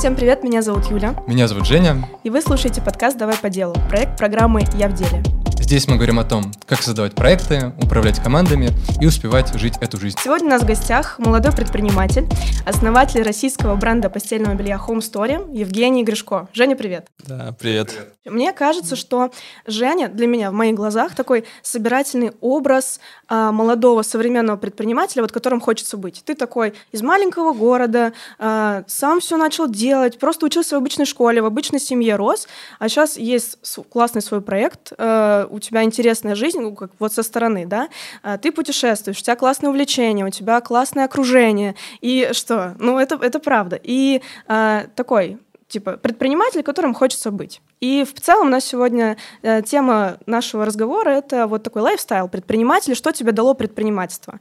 Всем привет, меня зовут Юля. Меня зовут Женя. И вы слушаете подкаст «Давай по делу», проект программы «Я в деле». Здесь мы говорим о том, как создавать проекты, управлять командами и успевать жить эту жизнь. Сегодня у нас в гостях молодой предприниматель, основатель российского бренда постельного белья Home Story Евгений Гришко. Женя, привет. Да, привет. Мне кажется, что Женя для меня в моих глазах такой собирательный образ а, молодого современного предпринимателя, вот которым хочется быть. Ты такой из маленького города, а, сам все начал делать, просто учился в обычной школе, в обычной семье рос, а сейчас есть классный свой проект, а, у тебя интересная жизнь, ну, как вот со стороны, да, а, ты путешествуешь, у тебя классное увлечение, у тебя классное окружение, и что? Ну, это, это правда. И а, такой типа предприниматель, которым хочется быть. И в целом у нас сегодня э, тема нашего разговора это вот такой лайфстайл предпринимателя. Что тебе дало предпринимательство?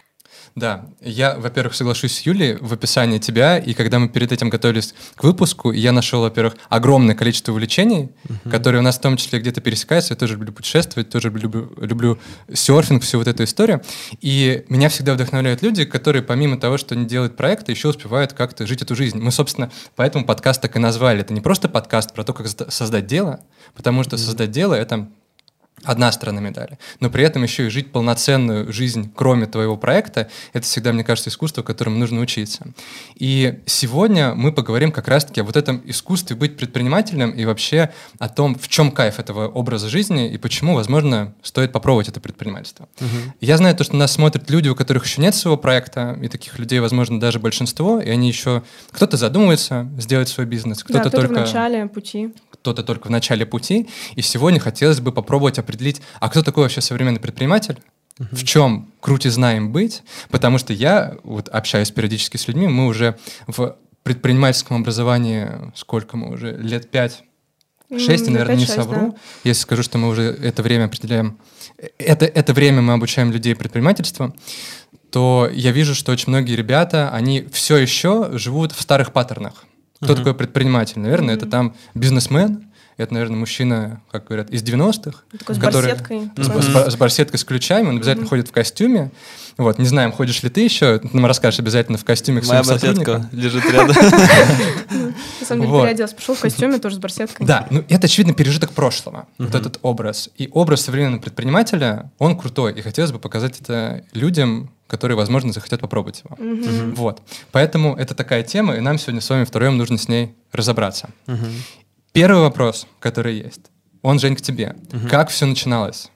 Да, я, во-первых, соглашусь с Юлей в описании тебя, и когда мы перед этим готовились к выпуску, я нашел, во-первых, огромное количество увлечений, uh-huh. которые у нас в том числе где-то пересекаются. Я тоже люблю путешествовать, тоже люблю, люблю серфинг, всю вот эту историю. И меня всегда вдохновляют люди, которые помимо того, что они делают проекты, еще успевают как-то жить эту жизнь. Мы, собственно, поэтому подкаст так и назвали. Это не просто подкаст про то, как создать дело, потому что uh-huh. создать дело — это одна сторона медали. Но при этом еще и жить полноценную жизнь, кроме твоего проекта, это всегда, мне кажется, искусство, которому нужно учиться. И сегодня мы поговорим как раз-таки о вот этом искусстве быть предпринимателем и вообще о том, в чем кайф этого образа жизни и почему, возможно, стоит попробовать это предпринимательство. Угу. Я знаю то, что нас смотрят люди, у которых еще нет своего проекта, и таких людей, возможно, даже большинство, и они еще... Кто-то задумывается сделать свой бизнес, кто-то да, кто только... в начале пути кто-то только в начале пути. И сегодня хотелось бы попробовать определить, а кто такой вообще современный предприниматель? Uh-huh. В чем крутизна им быть? Потому что я вот общаюсь периодически с людьми, мы уже в предпринимательском образовании, сколько мы уже, лет пять, шесть, mm, наверное, 5, не совру, да. если скажу, что мы уже это время определяем, это, это время мы обучаем людей предпринимательству, то я вижу, что очень многие ребята, они все еще живут в старых паттернах. Кто uh-huh. такой предприниматель? Наверное, uh-huh. это там бизнесмен, это, наверное, мужчина, как говорят, из 90-х. Такой с который, барсеткой. С, mm-hmm. с, с барсеткой, с ключами, он обязательно mm-hmm. ходит в костюме. Вот, не знаем, ходишь ли ты еще, нам расскажешь обязательно в костюме к Моя барсетка лежит рядом. На самом деле переоделся, пришел в костюме тоже с барсеткой. Да, ну это, очевидно, пережиток прошлого, вот этот образ. И образ современного предпринимателя, он крутой, и хотелось бы показать это людям, которые, возможно, захотят попробовать его. Вот. Поэтому это такая тема, и нам сегодня с вами втроем нужно с ней разобраться. Первый вопрос, который есть, он, Жень, к тебе. Угу. Как все начиналось?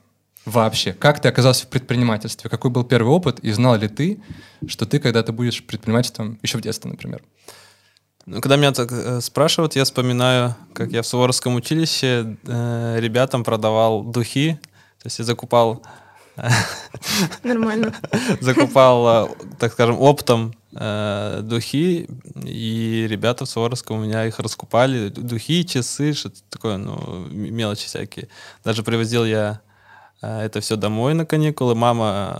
Вообще, как ты оказался в предпринимательстве? Какой был первый опыт? И знал ли ты, что ты когда-то будешь предпринимателем еще в детстве, например? Ну, когда меня так э, спрашивают, я вспоминаю, как я в Суворовском училище э, ребятам продавал духи. То есть я закупал... Нормально. Закупал, э, так скажем, оптом э, духи, и ребята в Суворовском у меня их раскупали. Духи, часы, что-то такое, ну, мелочи всякие. Даже привозил я э, это все домой на каникулы. Мама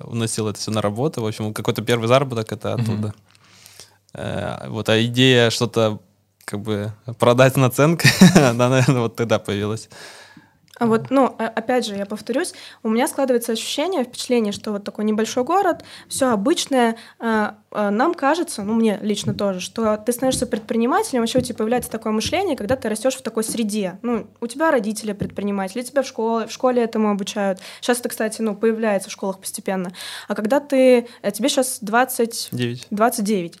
э, уносила это все на работу. В общем, какой-то первый заработок это оттуда. Mm-hmm. Вот, а идея что-то как бы продать наценкой, она, наверное, вот тогда появилась. А вот, ну, опять же, я повторюсь, у меня складывается ощущение, впечатление, что вот такой небольшой город, все обычное, а, а, нам кажется, ну мне лично тоже, что ты становишься предпринимателем, вообще у тебя появляется такое мышление, когда ты растешь в такой среде. Ну, у тебя родители предприниматели, тебя в школе, в школе этому обучают. Сейчас это, кстати, ну, появляется в школах постепенно. А когда ты, э, тебе сейчас 20... 9. 29.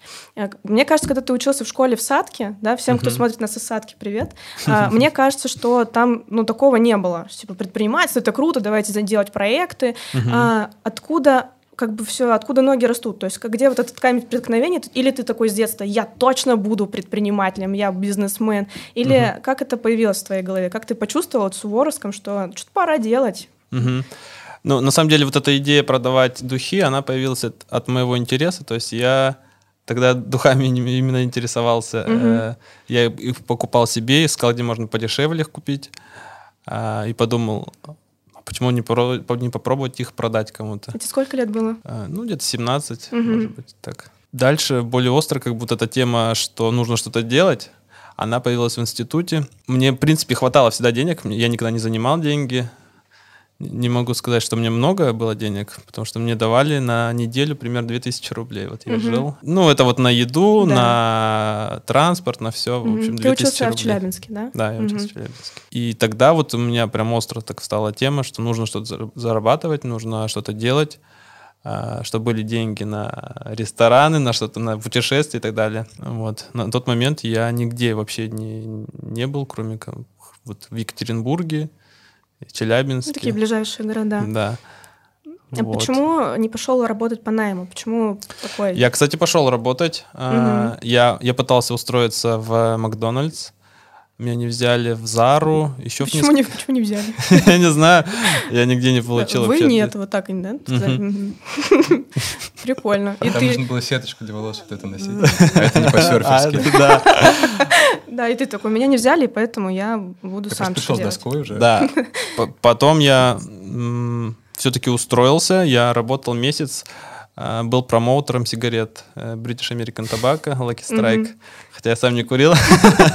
Мне кажется, когда ты учился в школе в Садке, да, всем, кто смотрит нас из Садки, привет, а, мне кажется, что там, ну, такого не было. Типа, предпринимательство, это круто, давайте делать проекты. Откуда как бы все, откуда ноги растут, то есть где вот этот камень преткновения, или ты такой с детства, я точно буду предпринимателем, я бизнесмен, или угу. как это появилось в твоей голове, как ты почувствовал в Суворовском, что что-то пора делать? Угу. Ну, на самом деле, вот эта идея продавать духи, она появилась от, от моего интереса, то есть я тогда духами именно интересовался, угу. я их покупал себе, искал, где можно подешевле их купить, э, и подумал, почему не, попробовать, не попробовать их продать кому-то? Это сколько лет было? А, ну, где-то 17, угу. может быть, так. Дальше более остро, как будто эта тема, что нужно что-то делать, она появилась в институте. Мне, в принципе, хватало всегда денег, я никогда не занимал деньги. Не могу сказать, что мне много было денег, потому что мне давали на неделю примерно 2000 рублей. Вот я Мгм. жил. Ну, это вот на еду, Да. на транспорт, на все. В Мгм. общем, Ты 2000 учился в рублей. Челябинске, да? Да, я учился Мгм. в Челябинске. И тогда вот у меня прям остро так встала тема, что нужно что-то зар- зарабатывать, нужно что-то делать, а, чтобы были деньги на рестораны, на что-то, на путешествия и так далее. Вот. На тот момент я нигде вообще не, не был, кроме как вот в Екатеринбурге, Челябинске. такие ближайшие города. Да. А Вот. почему не пошел работать по найму? Почему такой? Я, кстати, пошел работать. А, Я, я пытался устроиться в Макдональдс. Меня не взяли в Зару, еще в Почему не, почему не взяли? Я не знаю, я нигде не получил Вы нет, вот так, да? Прикольно. Там ты, нужно было сеточку для волос вот это носить. А это не А, по-серферски. это да, да, и ты такой, меня не взяли, поэтому я буду Ты сам просто что пришел с делать. доской уже. да. Потом я все-таки устроился, я работал месяц, а, был промоутером сигарет э, British American Tobacco, Lucky Strike, Хотя я сам не курил,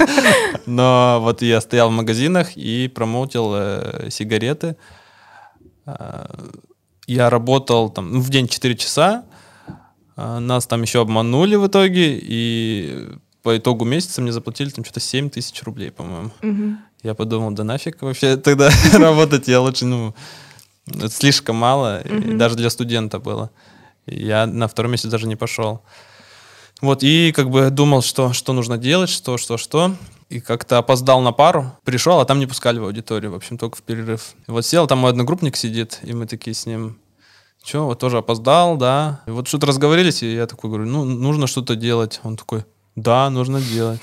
но вот я стоял в магазинах и промоутил э, сигареты. А, Я работал там ну, в день 4 часа, а, нас там еще обманули в итоге, и по итогу месяца мне заплатили там что-то 7 тысяч рублей, по-моему. Я подумал, да нафиг вообще тогда работать, я лучше, ну, слишком мало, Мгм. даже для студента было. Я на второй месяц даже не пошел. Вот, и как бы думал, что, что нужно делать, что, что, что. И как-то опоздал на пару, пришел, а там не пускали в аудиторию, в общем, только в перерыв. И вот сел, там мой одногруппник сидит, и мы такие с ним, что, вот тоже опоздал, да. И вот что-то разговорились, и я такой говорю, ну, нужно что-то делать. Он такой, да, нужно делать.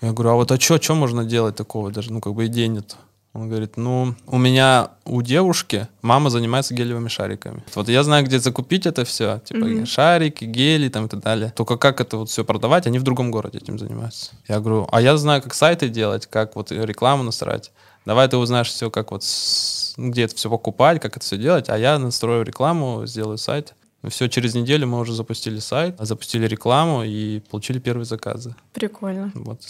Я говорю, а вот а что, что можно делать такого? Даже, ну, как бы идей нет. Он говорит, ну, у меня у девушки мама занимается гелевыми шариками. Вот я знаю, где закупить это все. Типа Мгм. шарики, гели там и так далее. Только как это вот все продавать, они в другом городе этим занимаются. Я говорю, а я знаю, как сайты делать, как вот рекламу насрать. Давай ты узнаешь все, как вот, с- где это все покупать, как это все делать, а я настрою рекламу, сделаю сайт. Все, через неделю мы уже запустили сайт, запустили рекламу и получили первые заказы. Прикольно. Вот.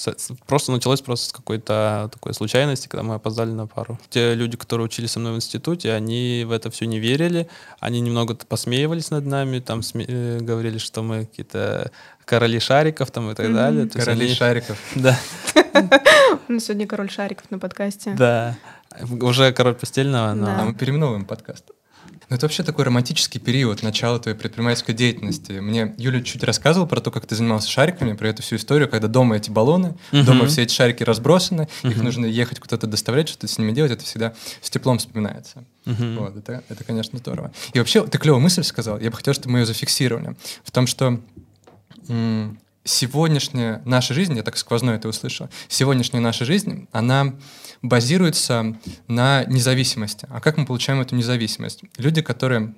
Просто началось просто с какой-то такой случайности, когда мы опоздали на пару. Те люди, которые учились со мной в институте, они в это все не верили, они немного посмеивались над нами, там сме- э, говорили, что мы какие-то короли шариков там и так Мгм. далее. То Короли они- шариков. Да, У нас сегодня король шариков на подкасте. да. Уже король постельного, но... Да. А мы переименовываем подкаст. Ну, это вообще такой романтический период начала твоей предпринимательской деятельности. Мне Юля чуть рассказывала про то, как ты занимался шариками, про эту всю историю, когда дома эти баллоны, Мгм. дома все эти шарики разбросаны, их Мгм. нужно ехать куда-то доставлять, что-то с ними делать, это всегда с теплом вспоминается. Мгм. Вот, это, это, конечно, здорово. И вообще, ты клевую мысль сказал, я бы хотел, чтобы мы ее зафиксировали. В том, что сегодняшняя наша жизнь, я так сквозно это услышал, сегодняшняя наша жизнь, она базируется на независимости. А как мы получаем эту независимость? Люди, которые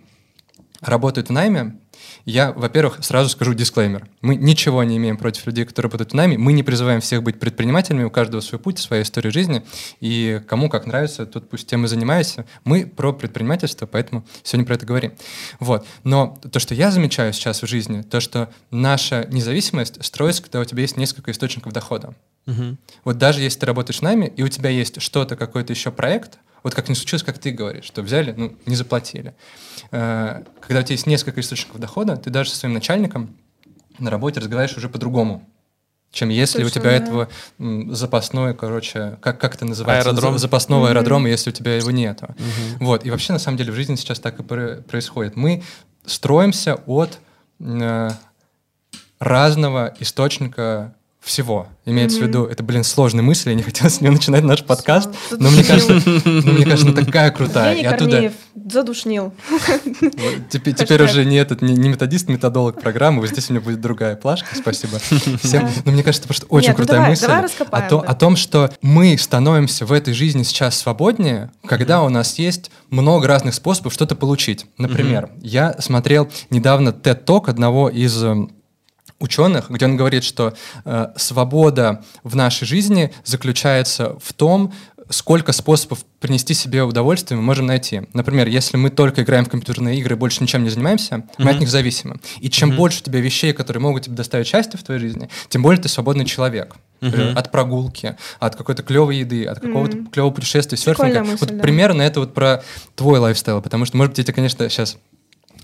работают в найме, я, во-первых, сразу скажу дисклеймер. Мы ничего не имеем против людей, которые работают в найме. Мы не призываем всех быть предпринимателями, у каждого свой путь, своя история жизни. И кому как нравится, тот пусть тем и занимается. Мы про предпринимательство, поэтому сегодня про это говорим. Вот. Но то, что я замечаю сейчас в жизни, то, что наша независимость строится, когда у тебя есть несколько источников дохода. Мгм. Вот даже если ты работаешь с нами, и у тебя есть что-то, какой-то еще проект, вот как не случилось, как ты говоришь, что взяли, ну, не заплатили. Э, Когда у тебя есть несколько источников дохода, ты даже со своим начальником на работе разговариваешь уже по-другому, чем если у Слушай, тебя да. этого м, запасной, короче, как, как это называется? Аэродром. За- Запасного Мгм. аэродрома, если у тебя его нету. Мгм. Вот, и вообще, на самом деле, в жизни сейчас так и про- происходит. Мы строимся от э, разного источника всего. Имеется в Мгм. виду, это, блин, сложная мысль, я не хотел с нее начинать наш подкаст, Задушнил. но мне кажется, ну, мне кажется, она такая крутая. Евгений оттуда Корнеев задушнил. вот теперь, теперь уже не этот, не, не методист, методолог программы, вот здесь у меня будет другая плашка, спасибо всем. Да. Но мне кажется, это просто очень Нет, ну крутая давай, мысль давай о, то- о том, что мы становимся в этой жизни сейчас свободнее, когда у нас есть много разных способов что-то получить. Например, я смотрел недавно TED-ток одного из эм, ученых, где он говорит, что э, свобода в нашей жизни заключается в том, сколько способов принести себе удовольствие мы можем найти. Например, если мы только играем в компьютерные игры и больше ничем не занимаемся, мы от них зависимы. И чем больше у тебя вещей, которые могут тебе доставить счастье в твоей жизни, тем более ты свободный человек. Мгм. От прогулки, от какой-то клевой еды, от какого-то Мгм. клевого путешествия, серфинга. мысль, вот да. примерно это вот про твой лайфстайл, потому что, может быть, я тебя, конечно, сейчас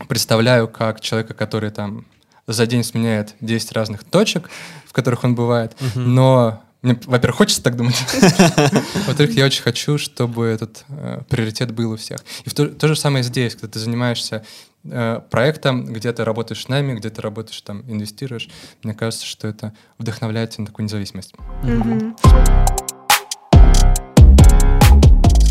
представляю как человека, который там за день сменяет 10 разных точек, в которых он бывает, но мне, во-первых, хочется так думать. Во-вторых, я очень хочу, чтобы этот э, приоритет был у всех. И в то, то же самое здесь, когда ты занимаешься э, проектом, где ты работаешь с нами, где ты работаешь там, инвестируешь. Мне кажется, что это вдохновляет на такую независимость. Мгм.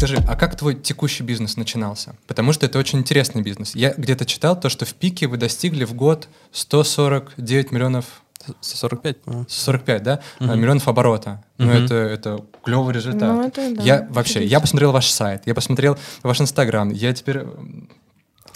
Скажи, а как твой текущий бизнес начинался? Потому что это очень интересный бизнес. Я где-то читал то, что в пике вы достигли в год 149 миллионов 45, по-моему. 45, да? Мгм. Миллионов оборота. Ну, Мгм. это, это клевый результат. Ну, это да, я вообще, я посмотрел ваш сайт, я посмотрел ваш инстаграм, я теперь... м,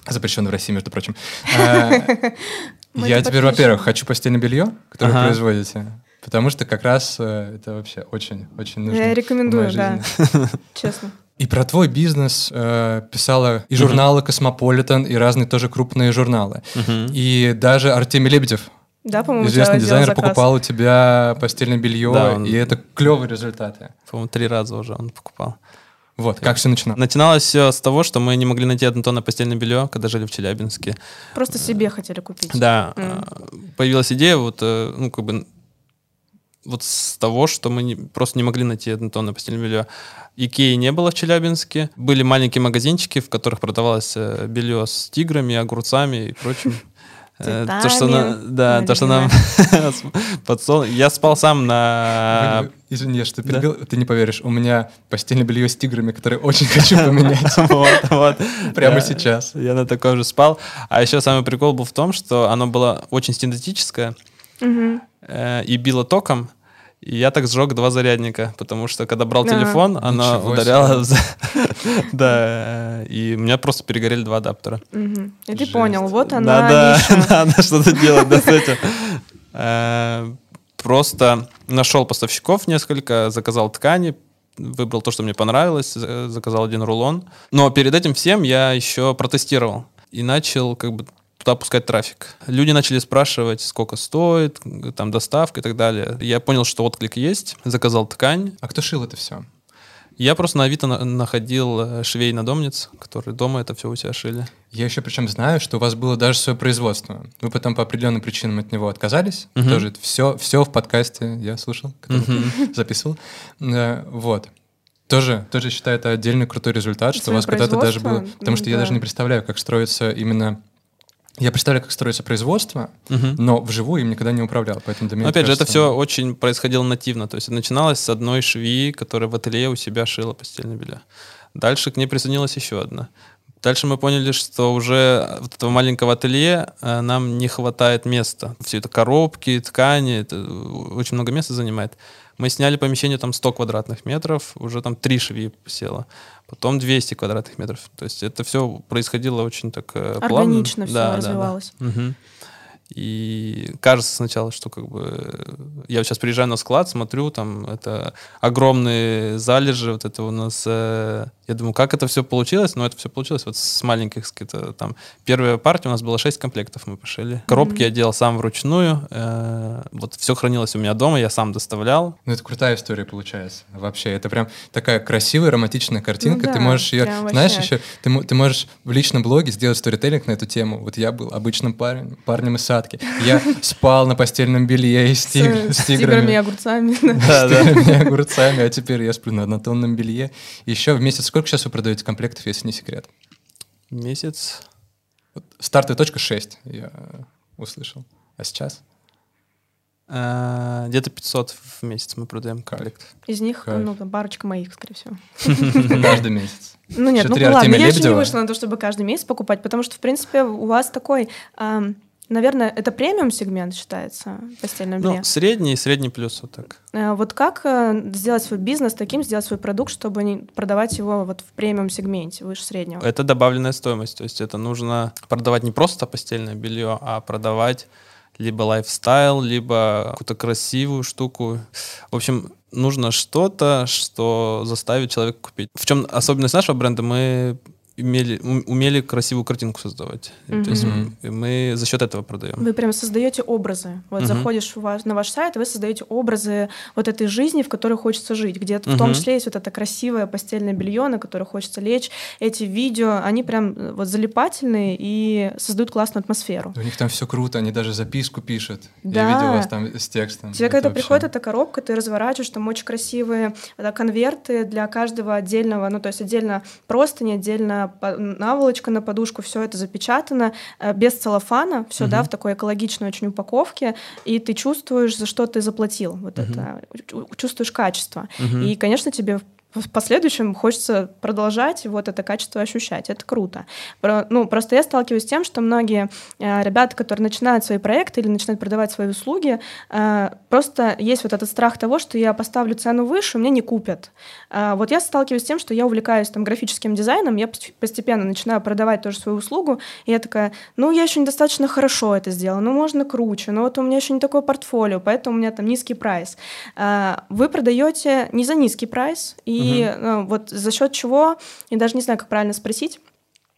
Запрещенный в России, между прочим. А, Я теперь, во-первых, хочу постельное белье, которое вы производите, потому что как раз э, это вообще очень, очень нужно. Я в рекомендую, да. Честно. И про твой бизнес э, писала и журналы «Космополитен», и разные тоже крупные журналы. Мгм. И даже Артемий Лебедев, Да, по-моему, известный дизайнер, заказ. покупал у тебя постельное белье, Да, он- и это клевые результаты. По-моему, три раза уже он покупал. Вот, как все начиналось? Начиналось все с того, что мы не могли найти однотонное постельное белье, когда жили в Челябинске. Просто себе хотели купить. Да, э, появилась идея вот, э, ну, как бы, вот с того, что мы не- просто не могли найти однотонное постельное белье. Икеи не было в Челябинске. Были маленькие магазинчики, в которых продавалось э, белье с тиграми, огурцами и прочим. Э, То, что, на- да, то, что нам подсол... Я спал сам на... Извини, что да. перебил, ты не поверишь, у меня постельное белье с тиграми, которое очень хочу поменять Вот, вот. прямо Я- сейчас. Я на таком же спал. А еще самый прикол был в том, что оно было очень синтетическое э, и било током. И я так сжег два зарядника, потому что когда брал Да. телефон, в за- Да, и у меня просто перегорели два адаптера. И ты понял, вот она Надо, ниша. надо что-то делать да, с этим. Э, Просто нашел поставщиков несколько, заказал ткани, выбрал то, что мне понравилось, за- заказал один рулон. Но перед этим всем я еще протестировал и начал как бы туда пускать трафик. Люди начали спрашивать, сколько стоит, там доставка и так далее. Я понял, что отклик есть, заказал ткань. А кто шил это все? Я просто на Авито на- находил э, швей-надомниц, которые дома это все у себя шили. Я еще причем знаю, что у вас было даже свое производство. Вы потом по определенным причинам от него отказались. Мгм. Тоже все, все в подкасте я слушал, ты записывал. Э, Вот. Тоже, тоже считаю это отдельный крутой результат, что у вас когда-то даже было... Потому что я Да. даже не представляю, как строится именно... Я представляю, как строится производство, Мгм. но вживую им никогда не управлял. Поэтому для меня Но опять же, это кажется- все очень происходило нативно. То есть начиналось с одной швеи, которая в ателье у себя шила постельное белье. Дальше к ней присоединилась еще одна. Дальше мы поняли, что уже вот этого маленького ателье э, нам не хватает места. Все это коробки, ткани, это очень много места занимает. Мы сняли помещение там 100 квадратных метров, уже там три швеи село. Потом 200 квадратных метров. То есть это все происходило очень так э, плавно. Органично все Да, да, да. развивалось. Мгм. И кажется сначала, что как бы э, я сейчас приезжаю на склад, смотрю, там это огромные залежи, вот это у нас. э, я думаю, как это все получилось, но это все получилось вот с маленьких каких-то там. Первая партия у нас было 6 комплектов, мы пошили. Коробки я делал сам вручную. э, вот все хранилось у меня дома, я сам доставлял. Ну, это крутая история получается. Вообще, это прям такая красивая, романтичная картинка. Ну ты да, можешь ее, знаешь, вообще. еще ты, ты можешь в личном блоге сделать сторителлинг на эту тему. Вот я был обычным парнем, парнем из садки. Я спал на постельном белье и с, тигр- С с тиграми и огурцами. да. Да, С тиграми и огурцами, а теперь я сплю на однотонном белье. Еще в месяц сколько сейчас вы продаете комплектов, если не секрет? Месяц. Вот стартовая точка 6, я услышал. А сейчас? э, Где-то 500 в месяц мы продаем комплект. Из них, Кайф. ну, парочка моих, скорее всего. Каждый месяц. Ну нет, ну ладно, я еще не вышла на то, чтобы каждый месяц покупать, потому что, в принципе, у вас такой, наверное, это премиум сегмент считается постельное белье. Ну, средний и средний плюс вот так. Э, Вот как э, сделать свой бизнес таким, сделать свой продукт, чтобы не продавать его вот в премиум сегменте, выше среднего? Это добавленная стоимость. То есть это нужно продавать не просто постельное белье, а продавать либо лайфстайл, либо какую-то красивую штуку. В общем, нужно что-то, что заставит человека купить. В чем особенность нашего бренда? Мы имели, умели красивую картинку создавать. Mm-hmm. То есть мы за счет этого продаем. Вы прям создаете образы. Вот mm-hmm. заходишь в ваш, на ваш сайт, и вы создаете образы вот этой жизни, в которой хочется жить, где mm-hmm. в том числе есть вот это красивое постельное белье, на которое хочется лечь. Эти видео, они прям э, вот залипательные и создают классную атмосферу. У них там все круто, они даже записку пишут. Да. Я видел вас там с текстом. Тебе когда вообще... приходит эта коробка, ты разворачиваешь, там очень красивые да, конверты для каждого отдельного, ну то есть отдельно простыни, отдельно наволочка на подушку, все это запечатано э, без целлофана, все, угу. да, в такой экологичной очень упаковке, и ты чувствуешь, за что ты заплатил, вот угу. это, чувствуешь качество. Угу. И, конечно, тебе в последующем хочется продолжать вот это качество ощущать. Это круто. Ну, просто я сталкиваюсь с тем, что многие э, ребята, которые начинают свои проекты или начинают продавать свои услуги, э, просто есть вот этот страх того, что я поставлю цену выше, мне не купят. Э, вот я сталкиваюсь с тем, что я увлекаюсь там графическим дизайном, я постепенно начинаю продавать тоже свою услугу, и я такая, ну, я еще недостаточно хорошо это сделала, ну, можно круче, но вот у меня еще не такое портфолио, поэтому у меня там низкий прайс. Э, вы продаете не за низкий прайс, и и угу. вот за счет чего, я даже не знаю, как правильно спросить,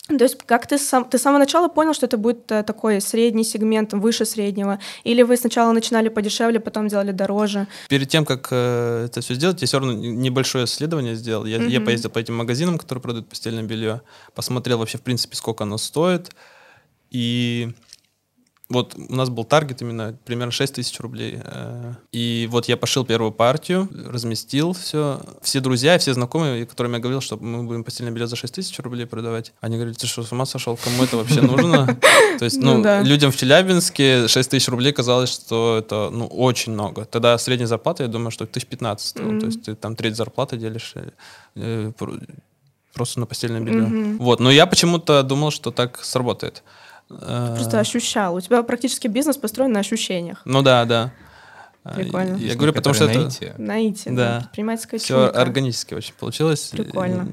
то есть как ты сам, ты с самого начала понял, что это будет э, такой средний сегмент, выше среднего? Или вы сначала начинали подешевле, потом делали дороже? Перед тем, как э, это все сделать, я все равно небольшое исследование сделал. Я, mm-hmm. я поездил по этим магазинам, которые продают постельное белье, посмотрел вообще, в принципе, сколько оно стоит. И вот у нас был таргет именно примерно 6 тысяч рублей. Э, и вот я пошил первую партию, разместил все. Все друзья, все знакомые, которым я говорил, что мы будем постельное белье за 6 тысяч рублей продавать, они говорили, ты что, с ума сошел? Кому это вообще нужно? То есть, ну, ну людям в Челябинске 6 тысяч рублей казалось, что это, ну, очень много. Тогда средняя зарплата, я думаю, что тысяч 15 То есть ты там треть зарплаты делишь э, просто на постельное белье. Вот, но я почему-то думал, что так сработает. Ты просто ощущал. У тебя практически бизнес построен на ощущениях. Ну да, да. Прикольно. Я говорю, потому что это... Наите, да. Предпринимательская Все органически очень получилось. Прикольно.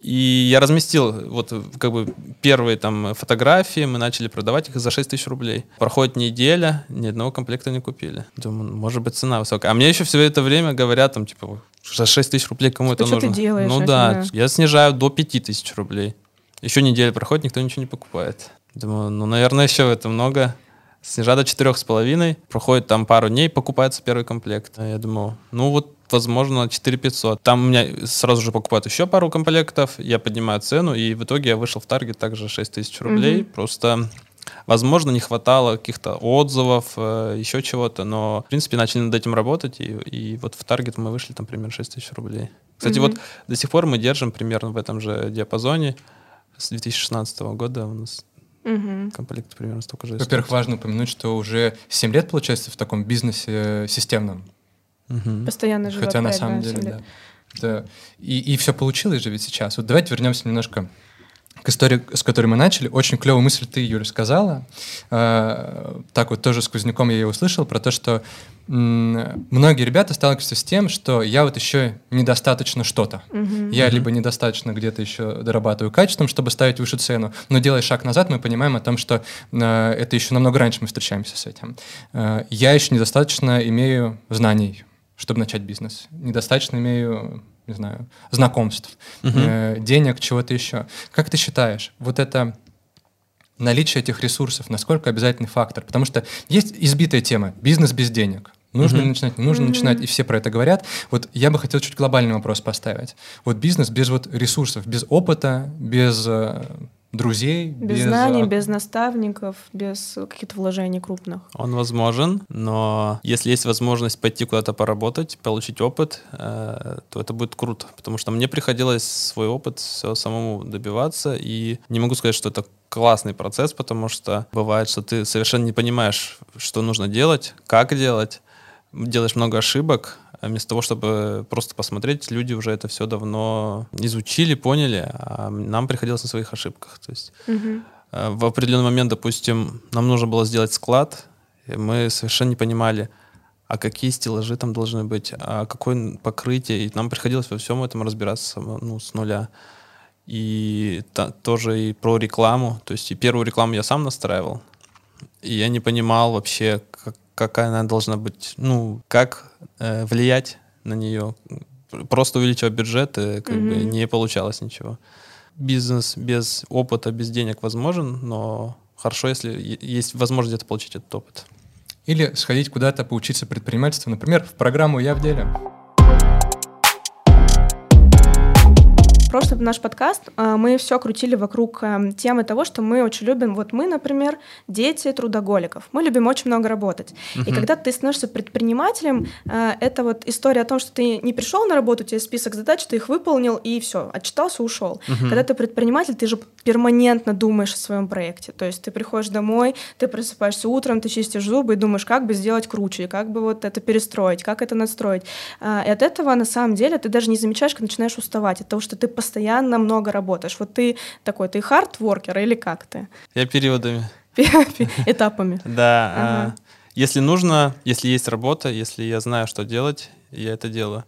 И я разместил вот как бы первые там фотографии, мы начали продавать их за 6 тысяч рублей. Проходит неделя, ни одного комплекта не купили. Думаю, может быть, цена высокая. А мне еще все это время говорят, там, типа, за 6 тысяч рублей кому это нужно? Что ты делаешь? Ну да, я снижаю до 5 тысяч рублей. Еще неделя проходит, никто ничего не покупает. Думаю, ну, наверное, еще это много. Снижа до четырех с половиной, проходит там пару дней, покупается первый комплект. Я думаю, ну вот, возможно, 4 500. Там у меня сразу же покупают еще пару комплектов, я поднимаю цену, и в итоге я вышел в таргет также 6 тысяч рублей. Mm-hmm. Просто Возможно, не хватало каких-то отзывов, э, еще чего-то, но, в принципе, начали над этим работать, и, и вот в таргет мы вышли там примерно 6 тысяч рублей. Кстати, mm-hmm. вот до сих пор мы держим примерно в этом же диапазоне с 2016 года у нас Угу. Комплект примерно столько же. Во-первых, важно упомянуть, что уже 7 лет, получается, в таком бизнесе системном. Угу. Постоянно живет. Хотя на самом деле, да. да. И, и все получилось же ведь сейчас. Вот давайте вернемся немножко к истории, с которой мы начали. Очень клевую мысль ты, Юля, сказала. Э, так вот тоже сквозняком я ее услышал про то, что многие ребята сталкиваются с тем, что я вот еще недостаточно что-то. Угу. Я либо недостаточно где-то еще дорабатываю качеством, чтобы ставить выше цену, но делая шаг назад, мы понимаем о том, что э, это еще намного раньше мы встречаемся с этим. Э, я еще недостаточно имею знаний, чтобы начать бизнес. Недостаточно имею не знаю, знакомств, угу. э, денег, чего-то еще. Как ты считаешь, вот это наличие этих ресурсов, насколько обязательный фактор? Потому что есть избитая тема «бизнес без денег». Нужно mm-hmm. начинать, не нужно mm-hmm. начинать, и все про это говорят. Вот я бы хотел чуть глобальный вопрос поставить. Вот бизнес без вот ресурсов, без опыта, без э, друзей. Без, без знаний, без наставников, без каких-то вложений крупных. Он возможен, но если есть возможность пойти куда-то поработать, получить опыт, э, то это будет круто, потому что мне приходилось свой опыт все самому добиваться, и не могу сказать, что это классный процесс, потому что бывает, что ты совершенно не понимаешь, что нужно делать, как делать, делаешь много ошибок, а вместо того, чтобы просто посмотреть, люди уже это все давно изучили, поняли, а нам приходилось на своих ошибках. То есть угу. в определенный момент, допустим, нам нужно было сделать склад, и мы совершенно не понимали, а какие стеллажи там должны быть, а какое покрытие, и нам приходилось во всем этом разбираться ну, с нуля. И та, тоже и про рекламу, то есть и первую рекламу я сам настраивал, и я не понимал вообще, как, какая она должна быть, ну, как э, влиять на нее. Просто увеличивая бюджет, и, как mm-hmm. бы не получалось ничего. бизнес без опыта, без денег возможен, но хорошо, если есть возможность где-то получить этот опыт. Или сходить куда-то поучиться предпринимательству, например, в программу «Я в деле». Прошлый наш подкаст э, мы все крутили вокруг э, темы того, что мы очень любим. Вот мы, например, дети трудоголиков. Мы любим очень много работать. Uh-huh. И когда ты становишься предпринимателем, э, это вот история о том, что ты не пришел на работу, у тебя список задач, ты их выполнил и все, отчитался, ушел. Uh-huh. Когда ты предприниматель, ты же перманентно думаешь о своем проекте. То есть ты приходишь домой, ты просыпаешься утром, ты чистишь зубы и думаешь, как бы сделать круче, как бы вот это перестроить, как это настроить. И от этого на самом деле ты даже не замечаешь, как начинаешь уставать от того, что ты постоянно много работаешь. Вот ты такой, ты хардворкер или как ты? Я периодами. Этапами. Да. А, если нужно, если есть работа, если я знаю, что делать, я это делаю.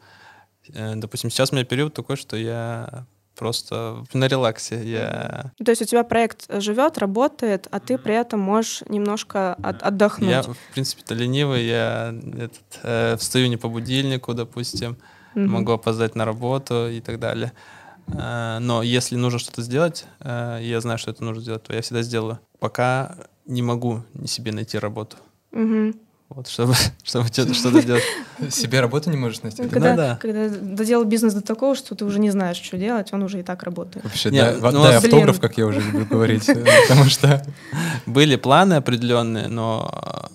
Э, допустим, сейчас у меня период такой, что я просто на релаксе. Я... То есть у тебя проект живет, работает, а ты при этом можешь немножко от, отдохнуть. Я, в принципе-то ленивый, я этот, э, встаю не по будильнику, допустим, mm могу опоздать на работу и так далее. Э, но если нужно что-то сделать, э, я знаю, что это нужно сделать, то я всегда сделаю. Пока не могу себе найти работу. Угу. Вот, чтобы, чтобы что-то сделать. Себе работу не можешь найти? Когда, ну, да. когда доделал бизнес до такого, что ты уже не знаешь, что делать, он уже и так работает. Вообще, Нет, да, ну, дай автограф, как я уже люблю говорить, э, потому что... Были планы определенные, но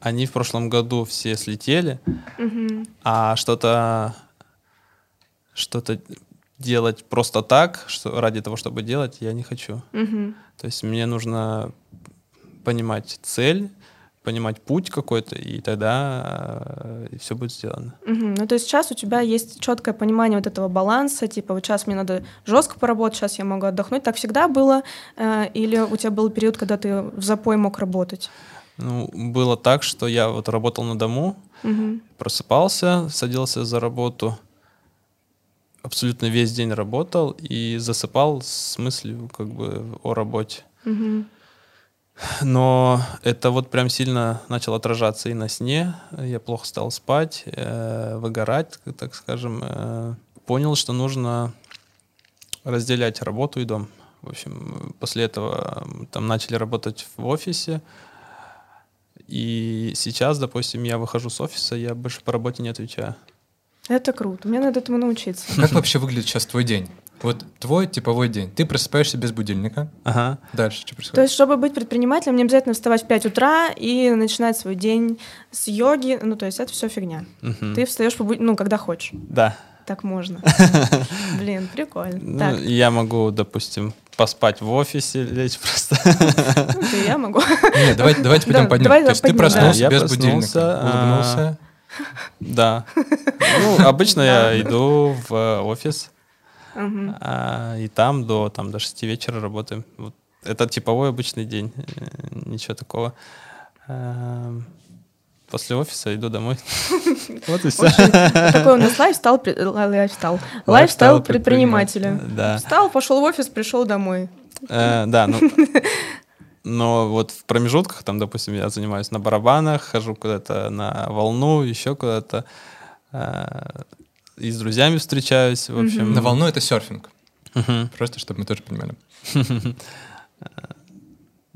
они в прошлом году все слетели, а что-то что-то делать просто так, что ради того, чтобы делать, я не хочу. Угу. То есть мне нужно понимать цель, понимать путь какой-то, и тогда э, и все будет сделано. Угу. Ну, то есть сейчас у тебя есть четкое понимание вот этого баланса, типа вот сейчас мне надо жестко поработать, сейчас я могу отдохнуть. Так всегда было? Э, или у тебя был период, когда ты в запой мог работать? Ну, было так, что я вот работал на дому, угу. просыпался, садился за работу, абсолютно весь день работал и засыпал с мыслью как бы о работе. Угу. Но это вот прям сильно начало отражаться и на сне. Я плохо стал спать, э, выгорать, так скажем. Э, понял, что нужно разделять работу и дом. В общем, после этого там начали работать в офисе. И сейчас, допустим, я выхожу с офиса, я больше по работе не отвечаю. Это круто, мне надо этому научиться. Как вообще выглядит сейчас твой день? Вот твой типовой день. Ты просыпаешься без будильника. Ага. Дальше что происходит? То есть, чтобы быть предпринимателем, не обязательно вставать в 5 утра и начинать свой день с йоги. Ну, то есть, это все фигня. Угу. Ты встаешь, ну, когда хочешь. Да. Так можно. Блин, прикольно. Ну, так. Я могу, допустим, поспать в офисе, лечь просто. Ну, я могу. Нет, давайте, давайте пойдем поднем. То есть ты проснулся без будильника, а, улыбнулся. Да. Ну, обычно я иду в офис, а, и там до, там до 6 вечера работаем. Это типовой обычный день, э, ничего такого. А, после офиса иду домой. Вот и все. Такой у нас lifestyle, lifestyle, lifestyle предпринимателя. Встал, пошел в офис, пришел домой. Э, да, ну, но вот в промежутках, там, допустим, я занимаюсь на барабанах, хожу куда-то на волну, еще куда-то. Э, и с друзьями встречаюсь, в общем. На волну это серфинг. Просто, чтобы мы тоже понимали.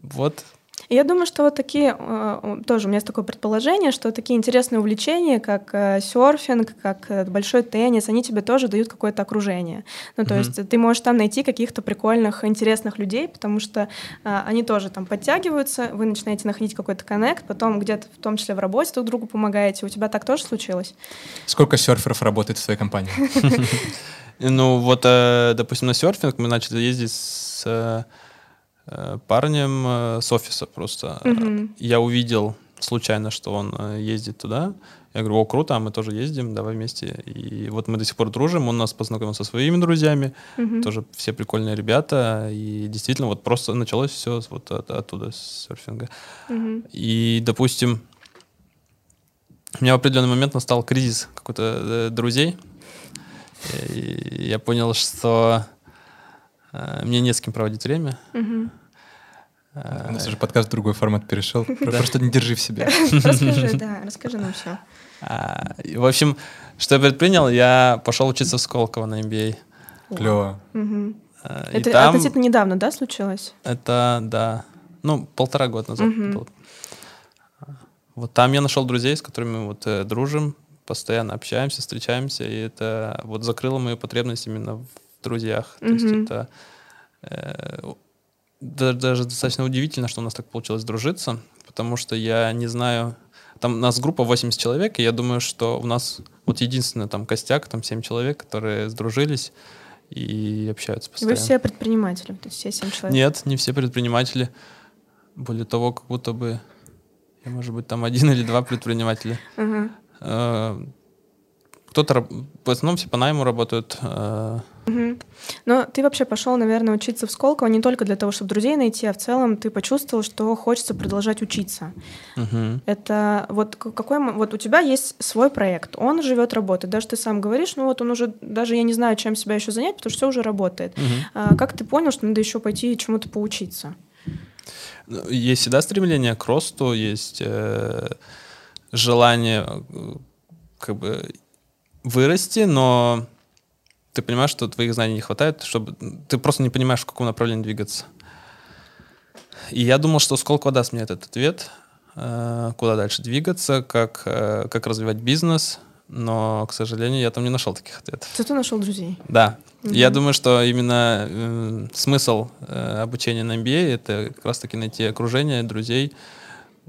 Вот. И я думаю, что вот такие, э, тоже у меня есть такое предположение, что такие интересные увлечения, как э, серфинг, как э, большой теннис, они тебе тоже дают какое-то окружение. Ну, то Мгм. есть ты можешь там найти каких-то прикольных, интересных людей, потому что они тоже там подтягиваются, вы начинаете находить какой-то коннект, потом где-то, в том числе в работе, друг другу помогаете. У тебя так тоже случилось? Сколько серферов работает в твоей компании? Ну, вот, допустим, на серфинг мы начали ездить с парнем э, с офиса просто. Мгм. Я увидел случайно, что он э, ездит туда. Я говорю, о, круто, а мы тоже ездим, давай вместе. И вот мы до сих пор дружим, он нас познакомил со своими друзьями, Мгм. тоже все прикольные ребята. И действительно, вот просто началось все вот от- оттуда, с серфинга. Мгм. И, допустим, у меня в определенный момент настал кризис какой-то э, друзей. И я понял, что э, мне не с кем проводить время. Э, У нас уже подкаст в другой формат перешел. Просто не держи в себе. Расскажи, да, расскажи нам все. а, В общем, что я предпринял, я пошел учиться в Сколково на MBA. Клево. Мгм. Э, Это там относительно недавно, да, случилось? это, да, ну, полтора года назад было. Вот там я нашел друзей, с которыми вот э, дружим, постоянно общаемся, встречаемся, и это вот закрыло мою потребность именно в друзьях. То есть это э, да- даже достаточно удивительно, что у нас так получилось дружиться, потому что я не знаю, там у нас группа 80 человек, и я думаю, что у нас вот единственный там костяк, там 7 человек, которые сдружились и общаются Вы постоянно. все предприниматели, то есть все семь человек. Нет, не все предприниматели. Более того, как будто бы я, может быть, там один или два предпринимателя. Э, Кто-то, в основном все по найму работают. Мгм. Но ты вообще пошел, наверное, учиться в Сколково не только для того, чтобы друзей найти, а в целом ты почувствовал, что хочется продолжать учиться. мгм. Это вот какой вот у тебя есть свой проект, он живет, работает. Даже ты сам говоришь, ну вот он уже даже я не знаю, чем себя еще занять, потому что все уже работает. Мгм. А как ты понял, что надо еще пойти чему-то поучиться? Ну, Есть всегда стремление к росту, есть э, желание э, как бы вырасти, но ты понимаешь, что твоих знаний не хватает, чтобы ты просто не понимаешь, в каком направлении двигаться. И я думал, что Сколково даст мне этот ответ, э, куда дальше двигаться, как, э, как развивать бизнес, но, к сожалению, я там не нашел таких ответов. Зато нашел друзей. Да. Мгм. Я думаю, что именно э, смысл э, обучения на MBA это как раз-таки найти окружение, друзей.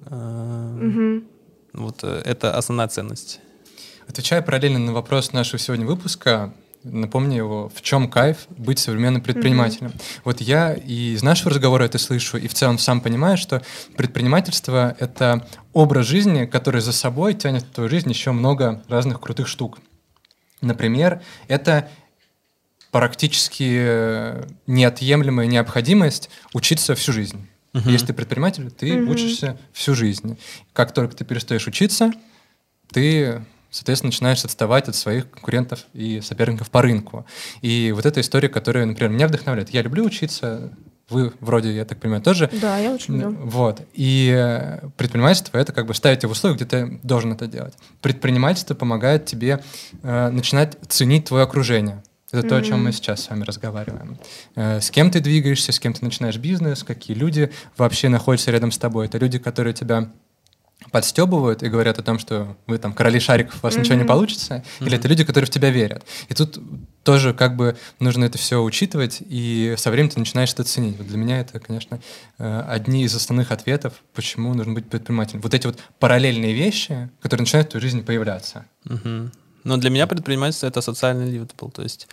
Э, Мгм. Вот э, это основная ценность. Отвечая параллельно на вопрос нашего сегодня выпуска, напомню его, в чем кайф быть современным предпринимателем. Вот я и из нашего разговора это слышу, и в целом сам понимаю, что предпринимательство — это образ жизни, который за собой тянет в твою жизнь еще много разных крутых штук. Например, это практически э, неотъемлемая необходимость учиться всю жизнь. Если ты предприниматель, ты Мгм. учишься всю жизнь. Как только ты перестаешь учиться, ты, соответственно, начинаешь отставать от своих конкурентов и соперников по рынку. И вот эта история, которая, например, меня вдохновляет. Я люблю учиться, вы вроде, я так понимаю, тоже. Да, я очень люблю. Вот. И э, предпринимательство — это как бы ставить в условия, где ты должен это делать. Предпринимательство помогает тебе э, начинать ценить твое окружение. Это то, о чем мы сейчас с вами разговариваем. Э, С кем ты двигаешься, с кем ты начинаешь бизнес, какие люди вообще находятся рядом с тобой. Это люди, которые тебя подстебывают и говорят о том, что вы там короли шариков, у вас ничего не получится, или это люди, которые в тебя верят. И тут тоже как бы нужно это все учитывать, и со временем ты начинаешь это ценить. Вот для меня это, конечно, э, одни из основных ответов, почему нужно быть предпринимателем. Вот эти вот параллельные вещи, которые начинают в твоей жизни появляться. Мгм. Но для меня предпринимательство это социальный лифт был. То есть,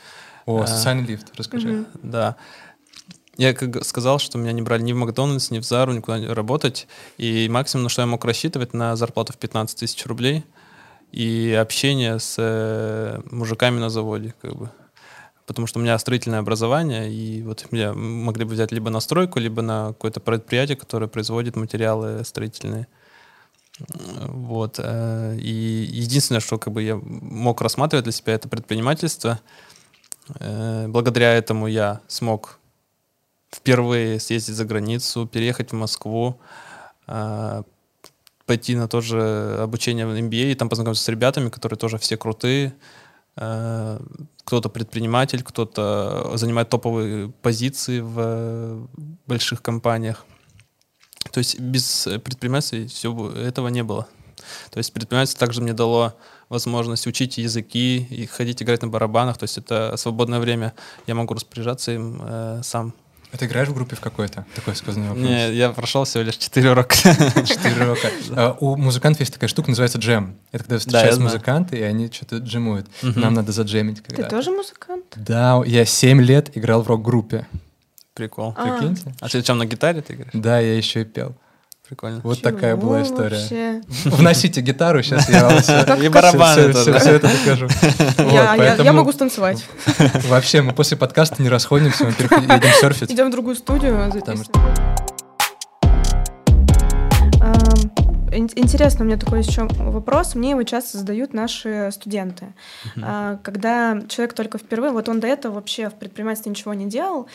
О, А. социальный лифт, расскажи. Мгм. да. Я как сказал, что меня не брали ни в Макдональдс, ни в Зару, никуда работать. И максимум, на что я мог рассчитывать, на зарплату в 15 тысяч рублей и общение с э, мужиками на заводе, как бы. Потому что у меня строительное образование, и вот меня могли бы взять либо на стройку, либо на какое-то предприятие, которое производит материалы строительные. Вот. э, И единственное, что как бы я мог рассматривать для себя, это предпринимательство. Э, Благодаря этому я смог впервые съездить за границу, переехать в Москву, э, пойти на то же обучение в MBA, и там познакомиться с ребятами, которые тоже все крутые. Э, Кто-то предприниматель, кто-то занимает топовые позиции в больших компаниях. То есть без предпринимательства всего этого не было. То есть предпринимательство также мне дало возможность учить языки и ходить играть на барабанах. То есть это свободное время. Я могу распоряжаться им э, сам. А ты играешь в группе в какой-то? Такой сквозной вопрос. Не, я прошел всего лишь 4 урока. Четыре урока. А, У музыкантов есть такая штука, называется джем. Это когда встречаются знаю. музыканты, и они что-то джемуют. Нам надо заджемить. Ты тоже музыкант? Да, я 7 лет играл в рок-группе. Прикол. А. Прикиньте? А ты чем на гитаре ты играешь? Да, я еще и пел. Прикольно. Вот такая Чего была история. вообще? Вносите гитару, сейчас я вам все, И барабаны тоже. это покажу. Я, могу станцевать. Вообще, мы после подкаста не расходимся, мы переходим- едем серфить. Идем в другую студию, записываем. Ин- Интересно, у меня такой еще вопрос. Мне его часто задают наши студенты. А, Когда человек только впервые, вот он до этого вообще в предпринимательстве ничего не делал,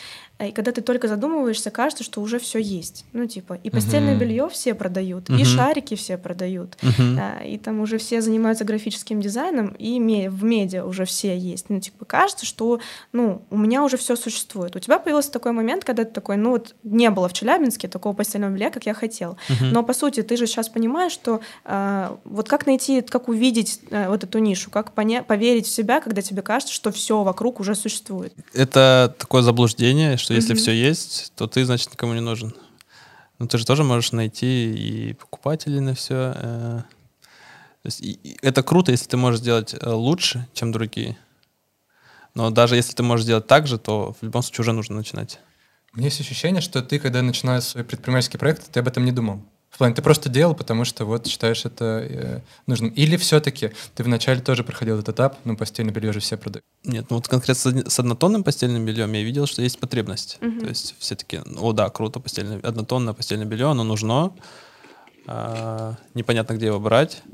И когда ты только задумываешься, кажется, что уже все есть. Ну, типа, и постельное Мгм. белье все продают, и Мгм. шарики все продают, а, и там уже все занимаются графическим дизайном, и в медиа уже все есть. Ну, типа, кажется, что, ну, у меня уже все существует. У тебя появился такой момент, когда ты такой, ну, вот не было в Челябинске такого постельного белья, как я хотел. Мгм. Но, по сути, ты же сейчас понимаешь, что а, вот как найти, как увидеть а, вот эту нишу, как поня- поверить в себя, когда тебе кажется, что все вокруг уже существует. Это такое заблуждение, что если Мгм. все есть, то ты, значит, никому не нужен. Но ты же тоже можешь найти и покупателей на все. Это круто, если ты можешь сделать э, лучше, чем другие. Но даже если ты можешь сделать так же, то в любом случае уже нужно начинать. У меня есть ощущение, что ты, когда начинаешь свой предпринимательский проект, ты об этом не думал. В плане, ты просто делал, потому что вот считаешь это э, нужным. Или все-таки ты вначале тоже проходил этот этап, ну, постельное белье же все продают. Нет, ну вот конкретно с од- с однотонным постельным бельем я видел, что есть потребность. Мгм. То есть все таки о да, круто, постельное, однотонное постельное белье, оно нужно. А, непонятно, где его брать.